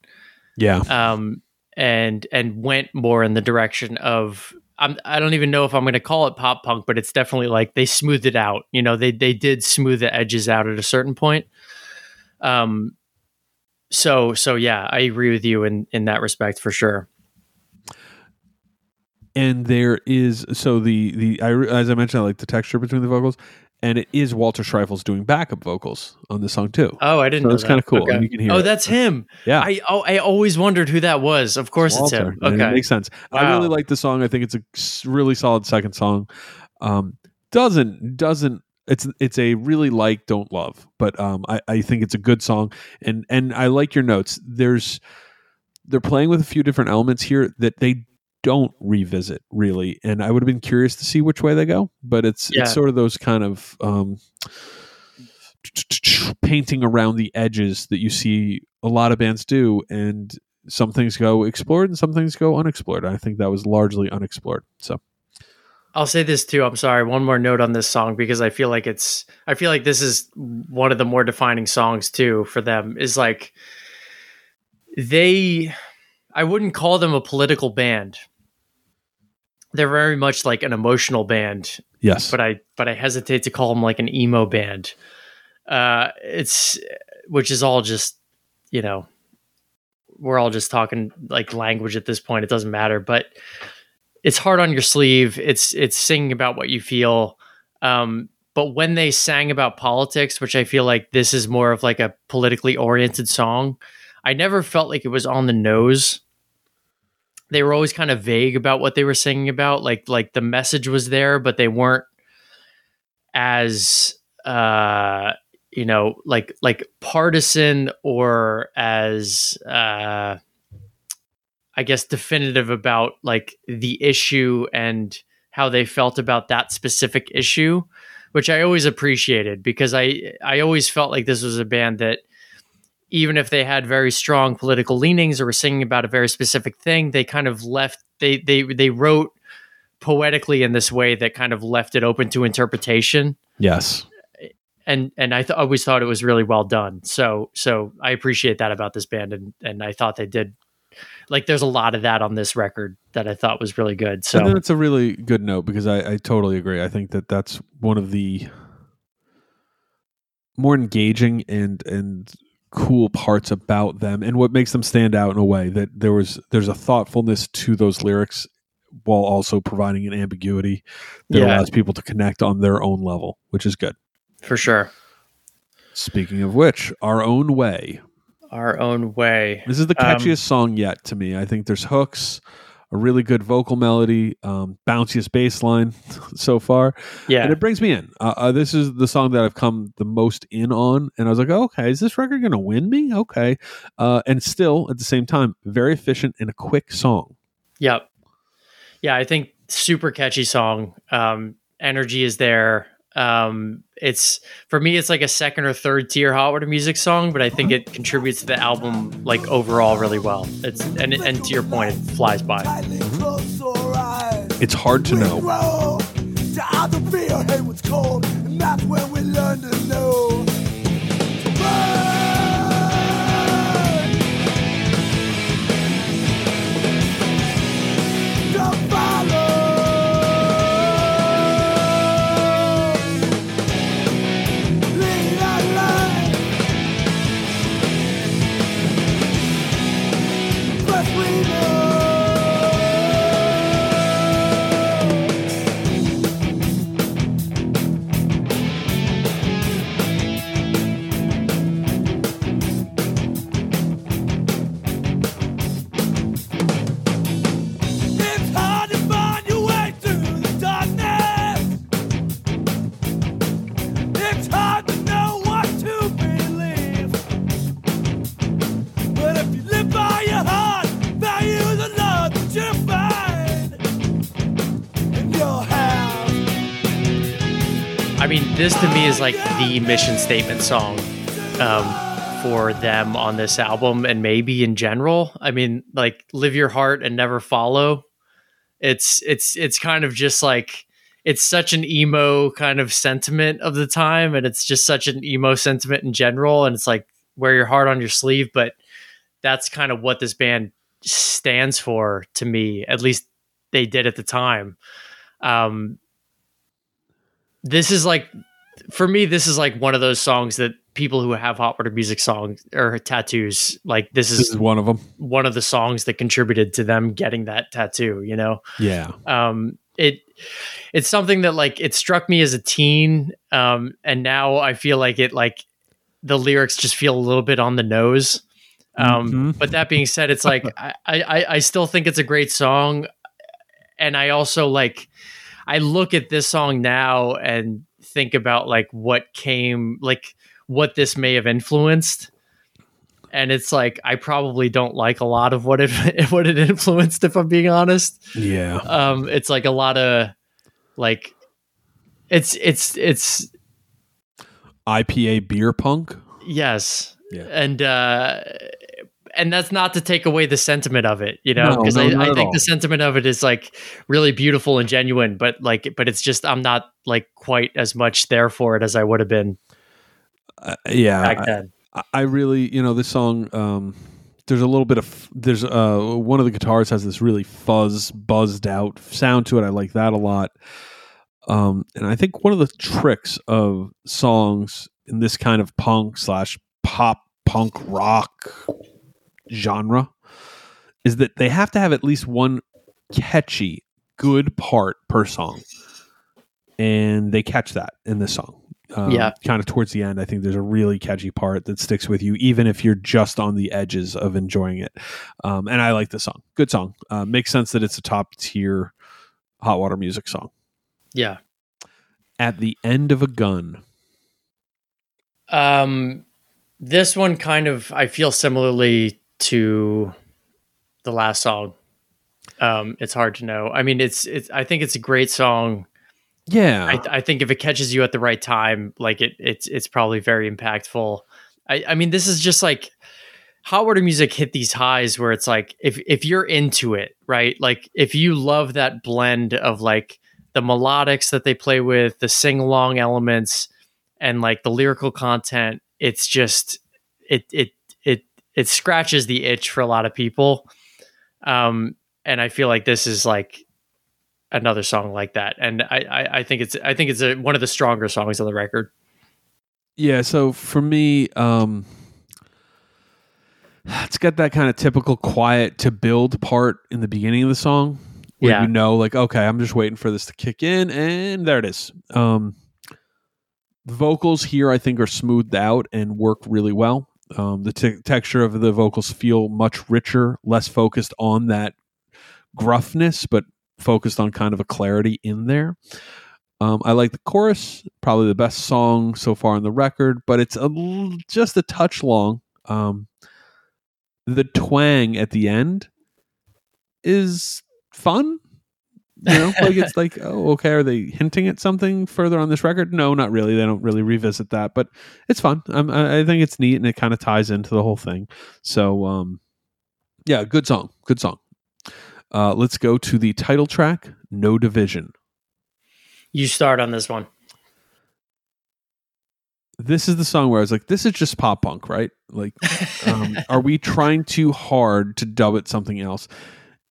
yeah um, and and went more in the direction of I'm, I don't even know if I'm going to call it pop punk, but it's definitely like they smoothed it out. You know, they they did smooth the edges out at a certain point. Um, so so yeah, I agree with you in in that respect for sure. and there is so the the I, as I mentioned, I like the texture between the vocals, and it is Walter Schreifels doing backup vocals on the song too. Oh, I didn't. So know it's that. kinda cool, Okay. you can hear oh, it. that's him. yeah, I oh, I always wondered who that was. Of course, it's Walter, him. and It Okay. makes sense. I really like the song. I think it's a really solid second song. Um, doesn't doesn't it's it's a really like don't love, but um, I I think it's a good song, and and I like your notes. There's they're playing with a few different elements here that they don't revisit really, and I would have been curious to see which way they go, but it's Yeah. it's sort of those kind of um painting around the edges that you see a lot of bands do and some things go explored and some things go unexplored. I think that was largely unexplored. So I'll say this too. I'm sorry. One more note on this song because I feel like it's. I feel like this is one of the more defining songs too for them. Is like they. I wouldn't call them a political band. They're very much like an emotional band, yes, but I but I hesitate to call them like an emo band. Uh, it's which is all just you know we're all just talking like language at this point. It doesn't matter, but it's hard on your sleeve. It's it's singing about what you feel. Um, but when they sang about politics, which I feel like this is more of like a politically oriented song, I never felt like it was on the nose. They were always kind of vague about what they were singing about. Like like the message was there, but they weren't as uh you know like like partisan or as uh I guess definitive about like the issue and how they felt about that specific issue, which I always appreciated because I I always felt like this was a band that even if they had very strong political leanings or were singing about a very specific thing, they kind of left they they they wrote poetically in this way that kind of left it open to interpretation yes, and and I th- always thought it was really well done. So so I appreciate that about this band, and and I thought they did. Like, there's a lot of that on this record that I thought was really good. So and then it's a really good note because I, I totally agree. I think that that's one of the more engaging and and cool parts about them, and what makes them stand out in a way that there was there's a thoughtfulness to those lyrics while also providing an ambiguity that Yeah. allows people to connect on their own level, which is good. for sure, Speaking of which, our own way. our own way. This is the Um, catchiest song yet to me. I think there's hooks, a really good vocal melody, um, bounciest bass line so far. Yeah, and it brings me in. Uh, uh, this is the song that I've come the most in on, and I was like, oh, okay, is this record going to win me? Okay, uh, and still at the same time, very efficient and a quick song. Yep. Yeah, I think super catchy song. Um, energy is there. Um, it's for me, it's like a second or third tier Hot Water Music song, but I think it contributes to the album like overall really well. It's and and to your point, it flies by. Tightly close our eyes. It's hard to We know. Is like the mission statement song um, for them on this album, and maybe in general. I mean, like "Live Your Heart and Never Follow." It's it's it's kind of just like it's such an emo kind of sentiment of the time, and it's just such an emo sentiment in general. And it's like wear your heart on your sleeve, but that's kind of what this band stands for to me, at least they did at the time. Um, this is like for me, this is like one of those songs that people who have hot water music songs or tattoos like this is, This is one of them. one of the songs that contributed to them getting that tattoo. You know, Yeah. um, it it's something that like it struck me as a teen, um, and now I feel like it like the lyrics just feel a little bit on the nose. Um, Mhm. But that being said, it's like I, I I still think it's a great song, and I also like I look at this song now and think about like what came like what this may have influenced and it's like I probably don't like a lot of what it what it influenced if I'm being honest Yeah. um it's like a lot of like it's it's it's IPA beer punk. yes Yeah. and uh and that's not to take away the sentiment of it you know because no, I, I think the sentiment of it is like really beautiful and genuine but like but it's just i'm not like quite as much there for it as i would have been Uh, yeah. back I- then I, I really, you know, this song. Um, there's a little bit of there's uh one of the guitars has this really fuzz buzzed out sound to it. I like that a lot. Um, and I think one of the tricks of songs in this kind of punk slash pop punk rock genre is that they have to have at least one catchy, good part per song, and they catch that in this song. Um, Yeah. kind of towards the end, I think there's a really catchy part that sticks with you, even if you're just on the edges of enjoying it. Um, and I like the song. Good song. Uh, makes sense that it's a top tier hot water music song. yeah At the end of a gun. um this one kind of i feel similarly to the last song um it's hard to know i mean it's it's i think it's a great song Yeah. I, I think if it catches you at the right time, like it, it's it's probably very impactful. I, I mean, this is just like hot water music hit these highs where it's like if if you're into it, right? Like if you love that blend of like the melodics that they play with, the sing along elements, and like the lyrical content, it's just it it it scratches the itch for a lot of people. Um, and I feel like this is like another song like that, and I, I, I think it's I think it's a, one of the stronger songs on the record. Yeah, so for me, um it's got that kind of typical quiet to build part in the beginning of the song where Yeah. you know like okay, I'm just waiting for this to kick in and there it is. Um the vocals here I think are smoothed out and work really well. Um the te- texture of the vocals feel much richer, less focused on that gruffness but focused on kind of a clarity in there. Um, I like the chorus, probably the best song so far on the record, but it's just a touch long. Um, the twang at the end is fun. You know, like it's like, oh, okay, are they hinting at something further on this record? No, not really. They don't really revisit that, but it's fun. Um, I, I think it's neat and it kind of ties into the whole thing. So, um, yeah, good song, good song. Uh, let's go to the title track, "No Division." You start on this one. this is the song where I was like, this is just pop punk, right? Like, um, are we trying too hard to dub it something else?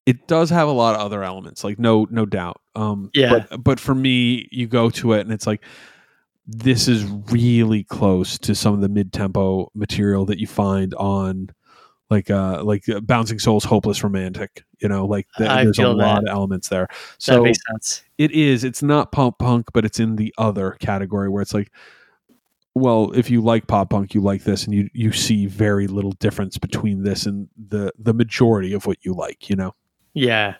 It does have a lot of other elements, like no, no doubt. Um, Yeah. But, but for me, you go to it and it's like, this is really close to some of the mid tempo material that you find on, like, uh, like uh, Bouncing Souls, Hopeless Romantic. You know, like th- I there's a lot that. of elements there. that So makes sense. it is. It's not pop punk, but it's in the other category where it's like, well, if you like pop punk, you like this, and you you see very little difference between this and the the majority of what you like. You know. Yeah,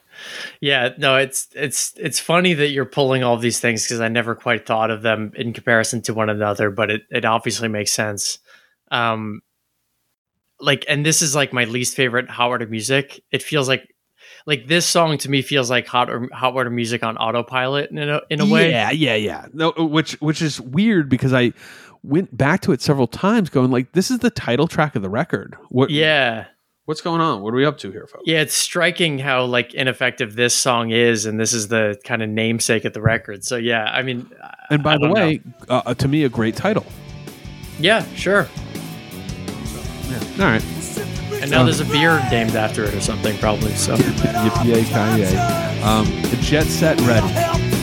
yeah. No, it's it's it's funny that you're pulling all these things because I never quite thought of them in comparison to one another, but it it obviously makes sense. Um, like, and this is like my least favorite hot water music. It feels like like this song to me feels like hot or hot water music on autopilot in a in a way. Yeah, yeah, yeah. No, which which is weird because I went back to it several times, going like, this is the title track of the record. What? Yeah. What's going on? What are we up to here, folks? Yeah, it's striking how like ineffective this song is, and this is the kind of namesake of the record. So yeah, I mean, And by I the way, uh, to me, a great title. yeah, sure. Yeah. All right. And now there's a beer named after it or something, probably. So Yippee ki Um, Jet Set Ready.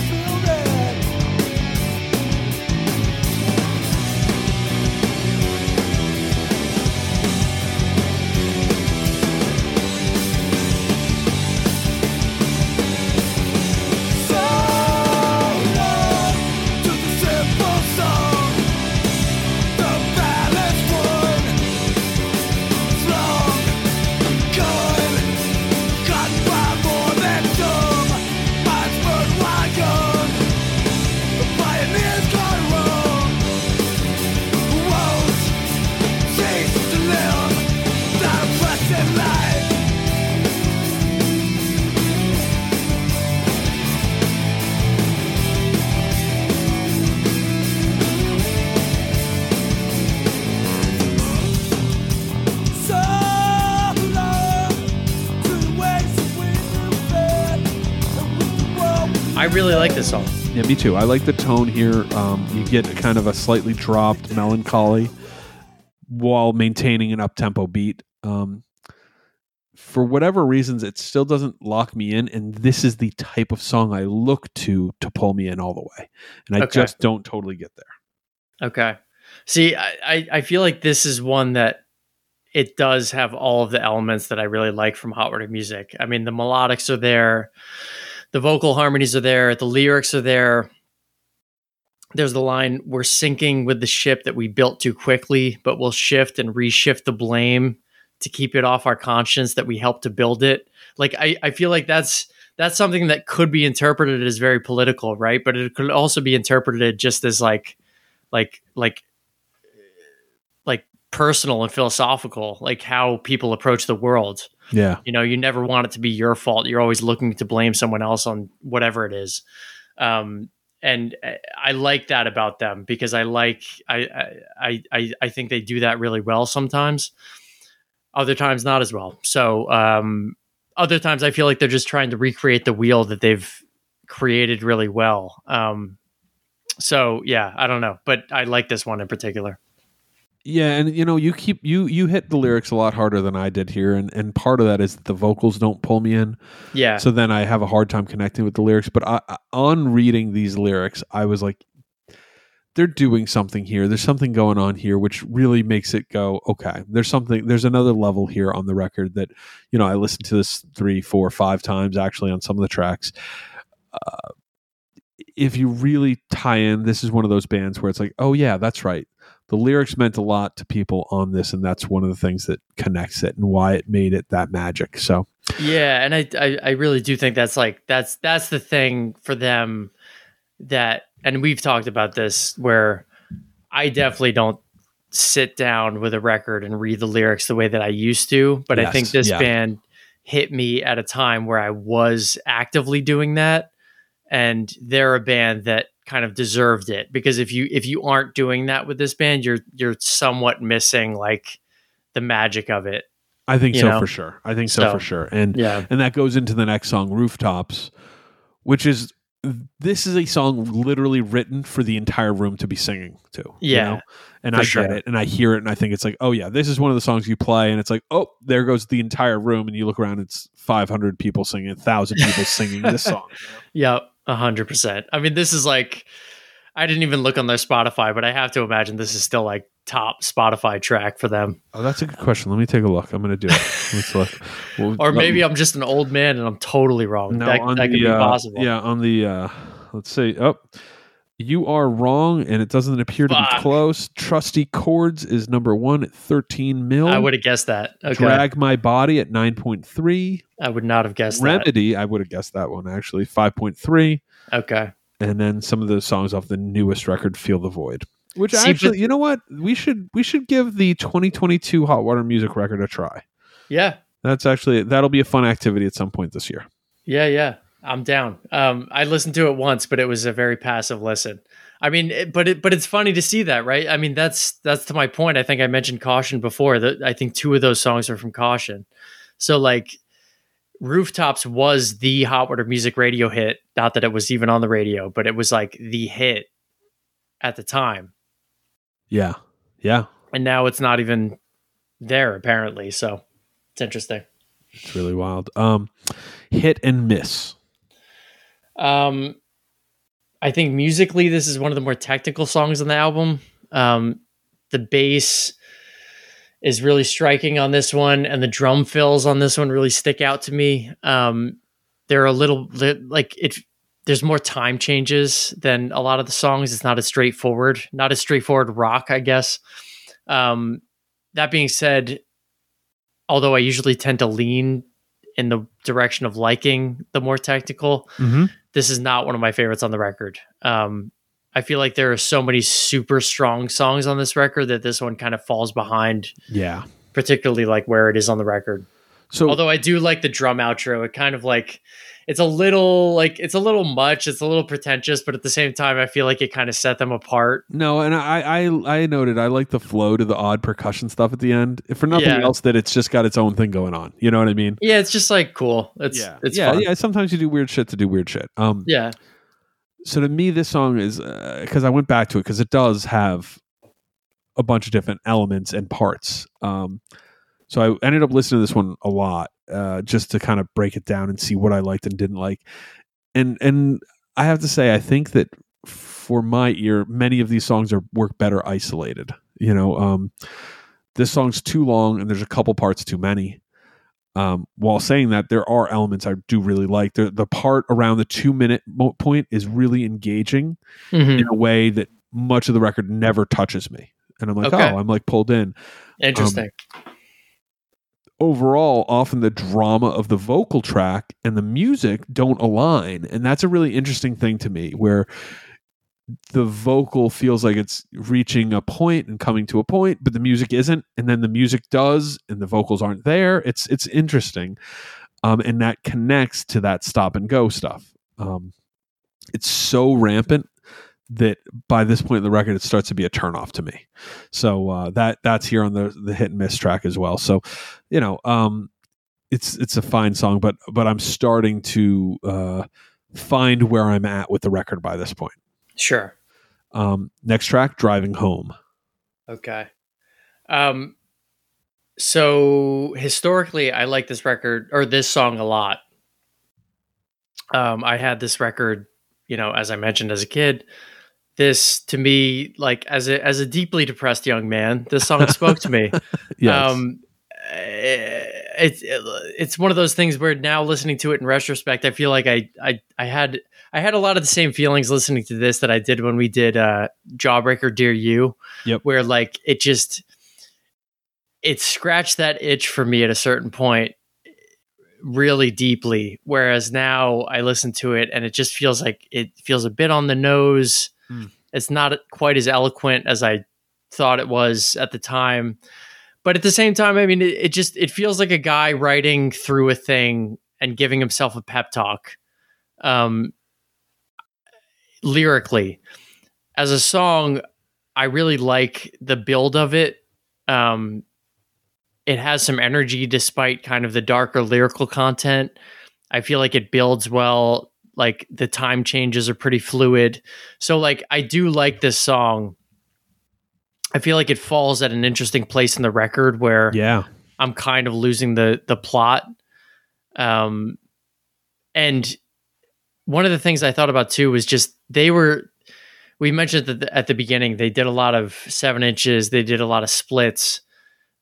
This song. Yeah, me too. I like the tone here. Um, you get kind of a slightly dropped melancholy while maintaining an up tempo beat. Um, for whatever reasons, it still doesn't lock me in, and this is the type of song I look to to pull me in all the way, and I Okay. just don't totally get there. Okay. See, I, I, I feel like this is one that it does have all of the elements that I really like from Hot Water Music. I mean, the melodics are there, the vocal harmonies are there, the lyrics are there. There's the line, we're sinking with the ship that we built too quickly, but we'll shift and reshift the blame to keep it off our conscience that we helped to build it. Like I, I feel like that's that's something that could be interpreted as very political, right? But it could also be interpreted just as like like like like personal and philosophical like how people approach the world Yeah, you know you never want it to be your fault. You're always looking to blame someone else on whatever it is. Um and I- like that about them because i like i i i, I think they do that really well sometimes. Other times not as well. So um other times i feel like they're just trying to recreate the wheel that they've created really well. Um so yeah i don't know but i like this one in particular yeah, and you know, you keep you you hit the lyrics a lot harder than I did here, and and part of that is that the vocals don't pull me in. yeah so then I have a hard time connecting with the lyrics. But I, I- on reading these lyrics, I was like, they're doing something here. There's something going on here, which really makes it go, okay. There's something. There's another level here on the record that, you know, I listened to this three, four, five times actually on some of the tracks. Uh, if you really tie in, this is one of those bands where it's like, oh yeah, that's right. The lyrics meant a lot to people on this, and that's one of the things that connects it and why it made it that magic. So Yeah, and I, I I really do think that's like that's that's the thing for them that and we've talked about this where I definitely don't sit down with a record and read the lyrics the way that I used to, but I think this yeah. band hit me at a time where I was actively doing that and they're a band that kind of deserved it because if you if you aren't doing that with this band you're you're somewhat missing like the magic of it. I think so know? for sure. I think so, So, for sure. And Yeah. and that goes into the next song, Rooftops, which is this is a song literally written for the entire room to be singing to. you Yeah, know? and I sure. get it, and I hear it, and I think it's like, oh yeah, this is one of the songs you play, and it's like, oh, there goes the entire room, and you look around, it's five hundred people singing, thousand people singing this song. Yep, a hundred percent. I mean, this is like I didn't even look on their Spotify, but I have to imagine this is still like top Spotify track for them. Oh, that's a good question. Let me take a look. I'm going to do it. Let's look. Well, Or maybe me- I'm just an old man and I'm totally wrong. No, that that the, could be uh, possible. Yeah, on the uh let's see. oh you are wrong and it doesn't appear to be close. Trusty Chords is number one at 13 mil. I would have guessed that. Okay. Drag My Body at 9.3. I would not have guessed Remedy, I would have guessed that one actually, 5.3. Okay. And then some of the songs off the newest record, Feel the Void. Which See, actually, but- you know what? We should we should give the 2022 Hot Water Music record a try. Yeah. That's actually that'll be a fun activity at some point this year. Yeah, yeah. I'm down. Um, I listened to it once, but it was a very passive listen. I mean, it, but it, but it's funny to see that, right? I mean, that's that's to my point. I think I mentioned Caution before. That I think two of those songs are from Caution. So like, Rooftops was the Hot Water Music radio hit. Not that it was even on the radio, but it was like the hit at the time. Yeah. Yeah. And now it's not even there apparently. So It's interesting. It's really wild. Um, hit and miss. Um, I think musically, this is one of the more technical songs on the album. Um, the bass is really striking on this one, and the drum fills on this one really stick out to me. Um, they're a little like it. There's more time changes than a lot of the songs. It's not as straightforward, not as straightforward rock, I guess. Um, that being said, although I usually tend to lean in the direction of liking the more technical, Mm-hmm. this is not one of my favorites on the record. Um, I feel like there are so many super strong songs on this record that this one kind of falls behind, Yeah. particularly like where it is on the record. So Although I do like the drum outro, it kind of like it's a little like it's a little much, it's a little pretentious, but at the same time, I feel like it kind of set them apart. no, and I, I I noted I like the flow to the odd percussion stuff at the end. If for nothing Yeah. else, that it's just got its own thing going on. You know what I mean? Yeah, it's just like cool. It's it's yeah, fun. yeah. Sometimes you do weird shit to do weird shit. Um, yeah. so to me this song is because i went back to it because it does have a bunch of different elements and parts um, so i ended up listening to this one a lot uh, just to kind of break it down and see what i liked and didn't like and and i have to say i think that for my ear many of these songs are work better isolated you know um, this song's too long and there's a couple parts too many um, while saying that, there are elements I do really like. The the part around the two minute mo- point is really engaging Mhm. in a way that much of the record never touches me, and I'm like, Okay. oh, I'm like pulled in. Interesting. Overall, often the drama of the vocal track and the music don't align, and that's a really interesting thing to me, where the vocal feels like it's reaching a point and coming to a point, but the music isn't, and then the music does, and the vocals aren't there. It's it's interesting, um, and that connects to that stop and go stuff. Um, it's so rampant that by this point in the record, it starts to be a turnoff to me. So uh, that that's here on the the hit and miss track as well. So you know, um, it's it's a fine song, but but I'm starting to uh, find where I'm at with the record by this point. sure. Um, next track, driving home. Okay. Um so historically I like this record or this song a lot. Um I had this record, you know, as I mentioned as a kid. This to me like as a as a deeply depressed young man, this song spoke to me. Yes. Um eh, it's it's one of those things where now listening to it in retrospect, I feel like I I I had I had a lot of the same feelings listening to this that I did when we did uh Jawbreaker Dear You. Yep. Where like it just it scratched that itch for me at a certain point really deeply. Whereas now I listen to it and it just feels like it feels a bit on the nose. Hmm. It's not quite as eloquent as I thought it was at the time. But at the same time, I mean, it, it just it feels like a guy writing through a thing and giving himself a pep talk. Um, lyrically, as a song, I really like the build of it. Um, it has some energy despite kind of the darker lyrical content. I feel like it builds well. Like the time changes are pretty fluid. So like I do like this song. I feel like it falls at an interesting place in the record where yeah. I'm kind of losing the the plot. Um, and one of the things I thought about too was just they were. We mentioned that at the beginning they did a lot of seven inches. They did a lot of splits.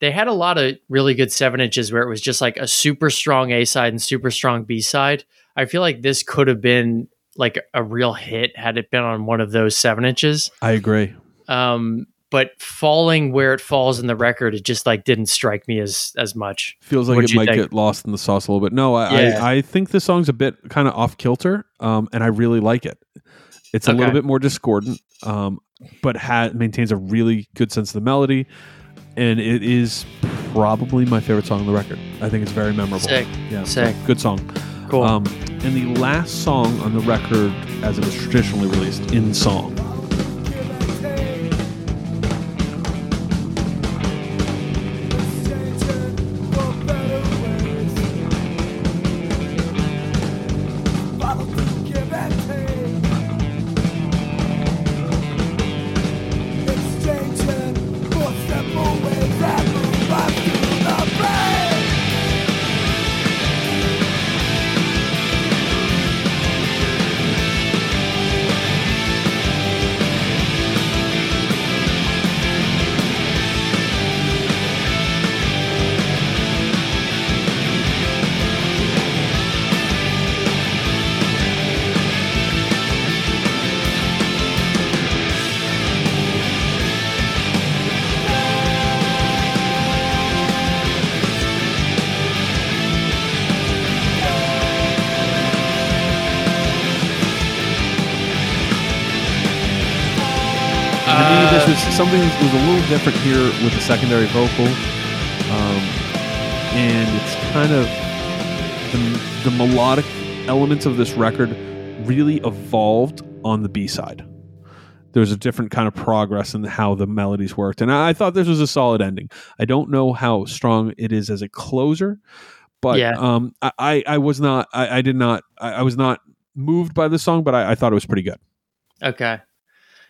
They had a lot of really good seven inches where it was just like a super strong A side and super strong B side. I feel like this could have been like a real hit had it been on one of those seven inches. I agree. Um, but falling where it falls in the record, it just like didn't strike me as as much. Feels like What'd it might think? get lost in the sauce a little bit. No, I, Yeah. I, I think this song's a bit kind of off kilter, um, and I really like it. It's a Okay. little bit more discordant, um, but ha- maintains a really good sense of the melody, and it is probably my favorite song on the record. I think it's very memorable. Sick, Yeah, sick. good song. Cool. Um, and the last song on the record, as it was traditionally released, in song. Something that was a little different here with the secondary vocal, um, and it's kind of the, the melodic elements of this record really evolved on the B side. There was a different kind of progress in how the melodies worked, and I, I thought this was a solid ending. I don't know how strong it is as a closer, but Yeah. um, I, I, I was not, I, I did not, I, I was not moved by the song, but I, I thought it was pretty good. Okay.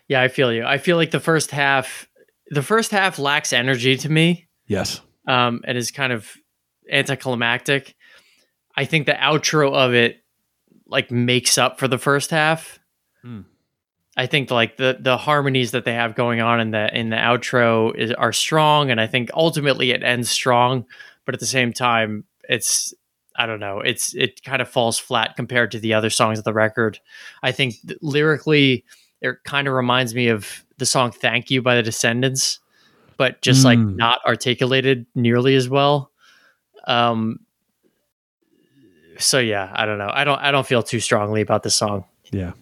Yeah, I feel you. I feel like the first half, the first half lacks energy to me, Yes. um, and is kind of anticlimactic. I think the outro of it like makes up for the first half. Hmm. I think like the the harmonies that they have going on in the in the outro is are strong, and I think ultimately it ends strong. But at the same time, it's I don't know. It's it kind of falls flat compared to the other songs of the record. I think th- lyrically, it kind of reminds me of the song "Thank You" by the Descendents, but just like Mm. not articulated nearly as well. Um. So yeah, I don't know. I don't. I don't feel too strongly about this song. Yeah.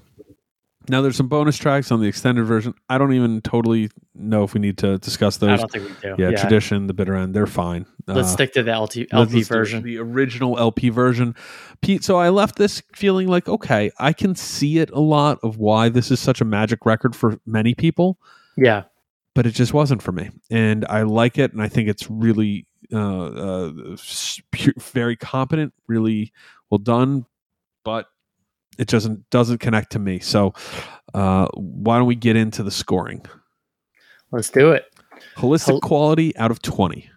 Now there's some bonus tracks on the extended version. I don't even totally know if we need to discuss I those. don't think we do. Yeah, tradition, the bitter end, they're fine. Let's Uh, stick to the LT, let's- LP version. the original LP version. Pete, so I left this feeling like, okay, I can see it a lot of why this is such a magic record for many people, Yeah. but it just wasn't for me. And I like it, and I think it's really uh, uh, very competent, really well done, but it doesn't doesn't connect to me. So uh, why don't we get into the scoring? Let's do it. Holistic Hol- quality out of twenty.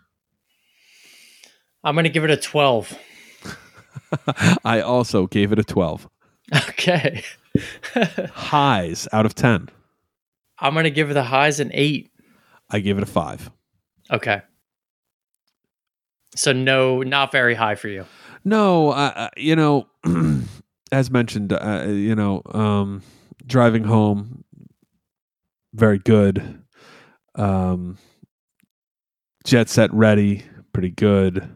I'm going to give it a 12. I also gave it a 12. Okay. Highs out of 10. I'm going to give it the highs an 8. I gave it a 5. Okay. So no, not very high for you. No, I, I- you know, as mentioned, uh, you know, um, driving home, very good. Um, jet set ready, pretty good.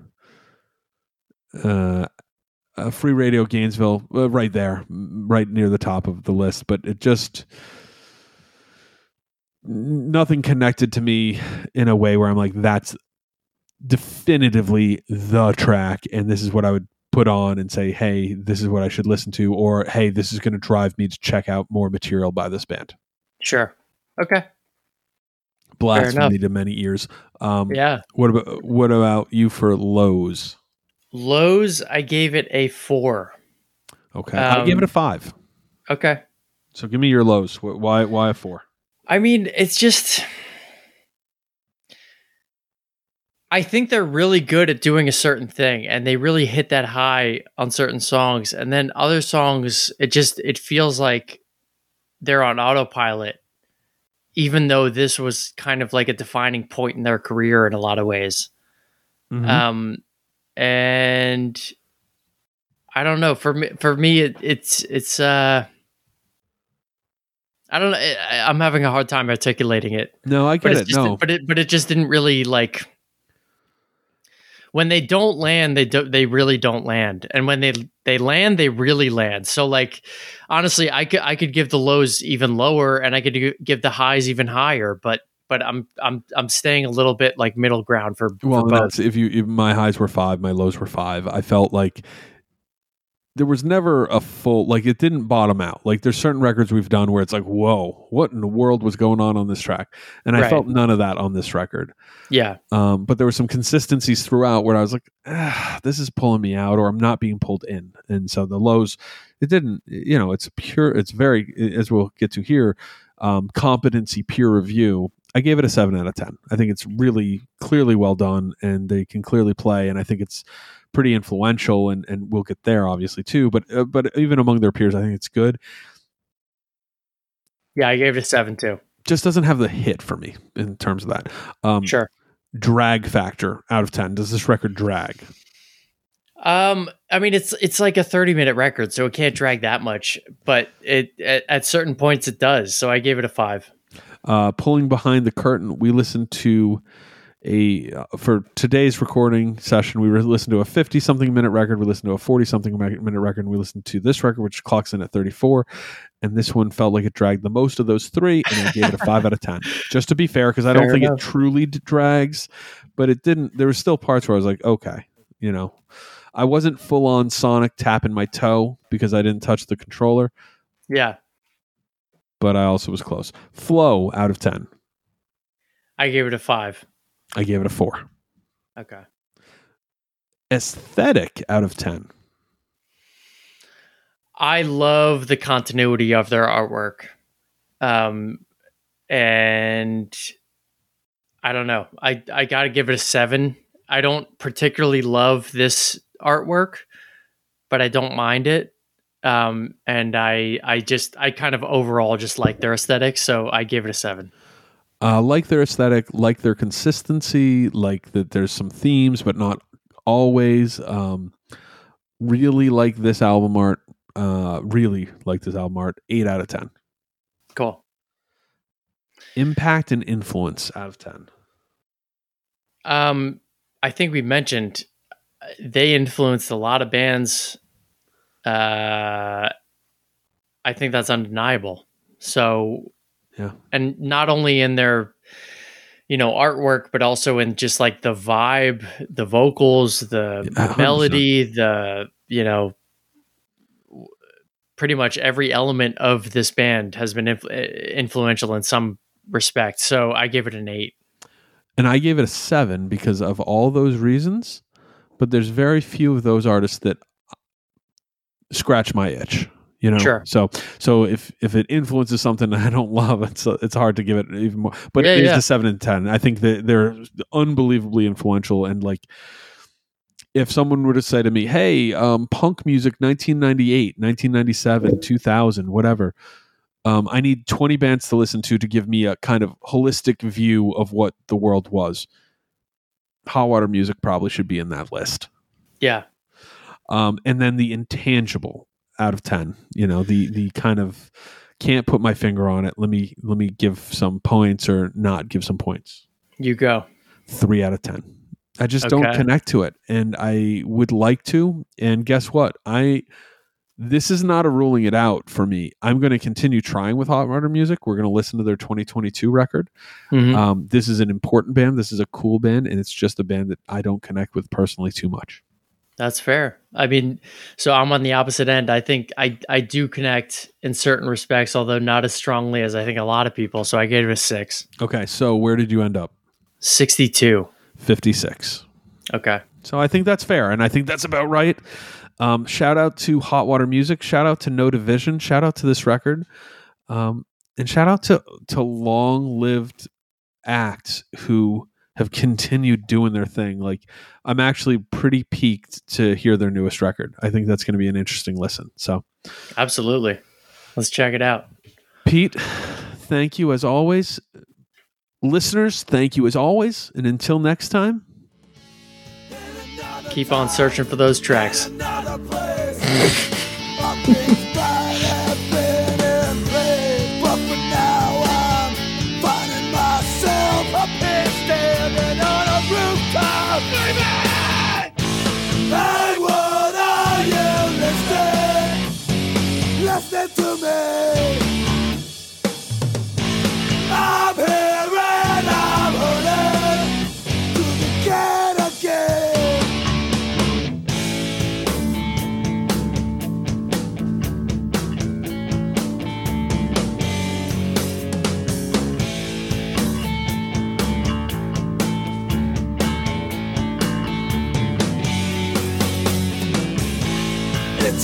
Uh, uh, free radio Gainesville, uh, right there, right near the top of the list, but it just nothing connected to me in a way where I'm like, that's definitively the track, and this is what I would put on and say, hey, this is what I should listen to, or hey, this is going to drive me to check out more material by this band. Sure. Okay. Blasphemy to many ears. Um, Yeah. What about what about you for lows? Lows, I gave it a 4. Okay, I Um, gave it a five. Okay. So give me your lows. Why why a four? I mean, it's just. I think they're really good at doing a certain thing, and they really hit that high on certain songs, and then other songs, it just it feels like they're on autopilot, even though this was kind of like a defining point in their career in a lot of ways. Mhm. Um, and I don't know. For me, for me, it, it's it's. uh I don't know. I'm having a hard time articulating it no, I get it. just, No, but it but it just didn't really like when they don't land they do, they really don't land and when they they land they really land so like honestly i could i could give the lows even lower and i could give the highs even higher but but i'm i'm i'm staying a little bit like middle ground for, for well, both that's if you if my highs were five, my lows were five. I felt like there was never a full like it didn't bottom out. Like there's certain records we've done where it's like, whoa, what in the world was going on on this track? And I Right. felt none of that on this record. yeah Um, but there were some consistencies throughout where I was like, ah, this is pulling me out, or I'm not being pulled in. And so the lows, it didn't, you know, it's pure, it's very, as we'll get to here, um, competency peer review. I gave it a seven out of 10. I think it's really clearly well done and they can clearly play. And I think it's pretty influential and, and we'll get there obviously too. But, uh, but even among their peers, I think it's good. yeah i gave it a seven too Just doesn't have the hit for me in terms of that. Um, sure Drag factor out of 10. Does this record drag? Um, I mean, it's it's like a thirty minute record, so it can't drag that much. But it at, at certain points it does. So I gave it a five. uh, pulling behind the curtain, we listened to a uh, for today's recording session, we listened to a 50 something minute record, we listened to a 40 something minute record, and we listened to this record, which clocks in at 34. And this one felt like it dragged the most of those three, and I gave it a five out of 10. Just to be fair, because I don't Fair think enough. it truly d- drags, but it didn't. There were still parts where I was like, okay, you know, I wasn't full on Sonic tapping my toe because I didn't touch the controller, Yeah, but I also was close. Flow out of 10. I gave it a five. I gave it a four. Okay. Aesthetic out of 10. I love the continuity of their artwork. Um and I don't know. I I got to give it a 7. I don't particularly love this artwork, but I don't mind it. Um and I I just I kind of overall just like their aesthetic, so I gave it a 7. Uh, like their aesthetic, like their consistency, like that there's some themes, but not always. Um, really like this album art. Uh, really like this album art. Eight out of ten. Cool. Impact and influence out of ten. Um, I think we mentioned uh, they influenced a lot of bands. Uh, I think that's undeniable. So, Yeah. and not only in their, you know, artwork, but also in just like the vibe, the vocals, the Yeah, melody, the you know, pretty much every element of this band has been influ- eh, influential in some respect. So I give it an eight. And I gave it a seven because of all those reasons. But there's very few of those artists that uh, scratch my itch. You know, Sure. So, so if if it influences something I don't love, it's it's hard to give it even more. But Yeah, it is yeah. a seven and ten. I think that they're unbelievably influential. And like, if someone were to say to me, "Hey, um, punk music, 1998, 1997, 2000, whatever," um, I need 20 bands to listen to to give me a kind of holistic view of what the world was. Hot water music probably should be in that list. Yeah. Um, and then the intangible out of 10, you know, the, the kind of can't put my finger on it. Let me, let me give some points or not give some points. You go. Three out of 10. I just don't connect to it. And I would like to. And guess what? I, this is not a ruling it out for me. I'm going to continue trying with Hot Water Music. We're going to listen to their 2022 record. Mhm. Um, this is an important band. This is a cool band, and it's just a band that I don't connect with personally too much. That's fair. I mean, so I'm on the opposite end. I think I I do connect in certain respects, although not as strongly as I think a lot of people. So I gave it a six. Okay, so where did you end up? 62. 56. Okay. So I think that's fair, and I think that's about right. Um, shout out to Hot Water Music. Shout out to No Division. Shout out to this record, um, and shout out to to long lived acts who have continued doing their thing. Like I'm actually pretty piqued to hear their newest record. I think that's going to be an interesting listen. So Absolutely. Let's check it out. Pete, thank you as always. Listeners, thank you as always. And until next time, Keep on searching for those tracks.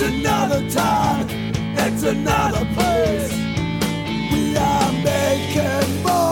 It's another time, it's another place. We are making more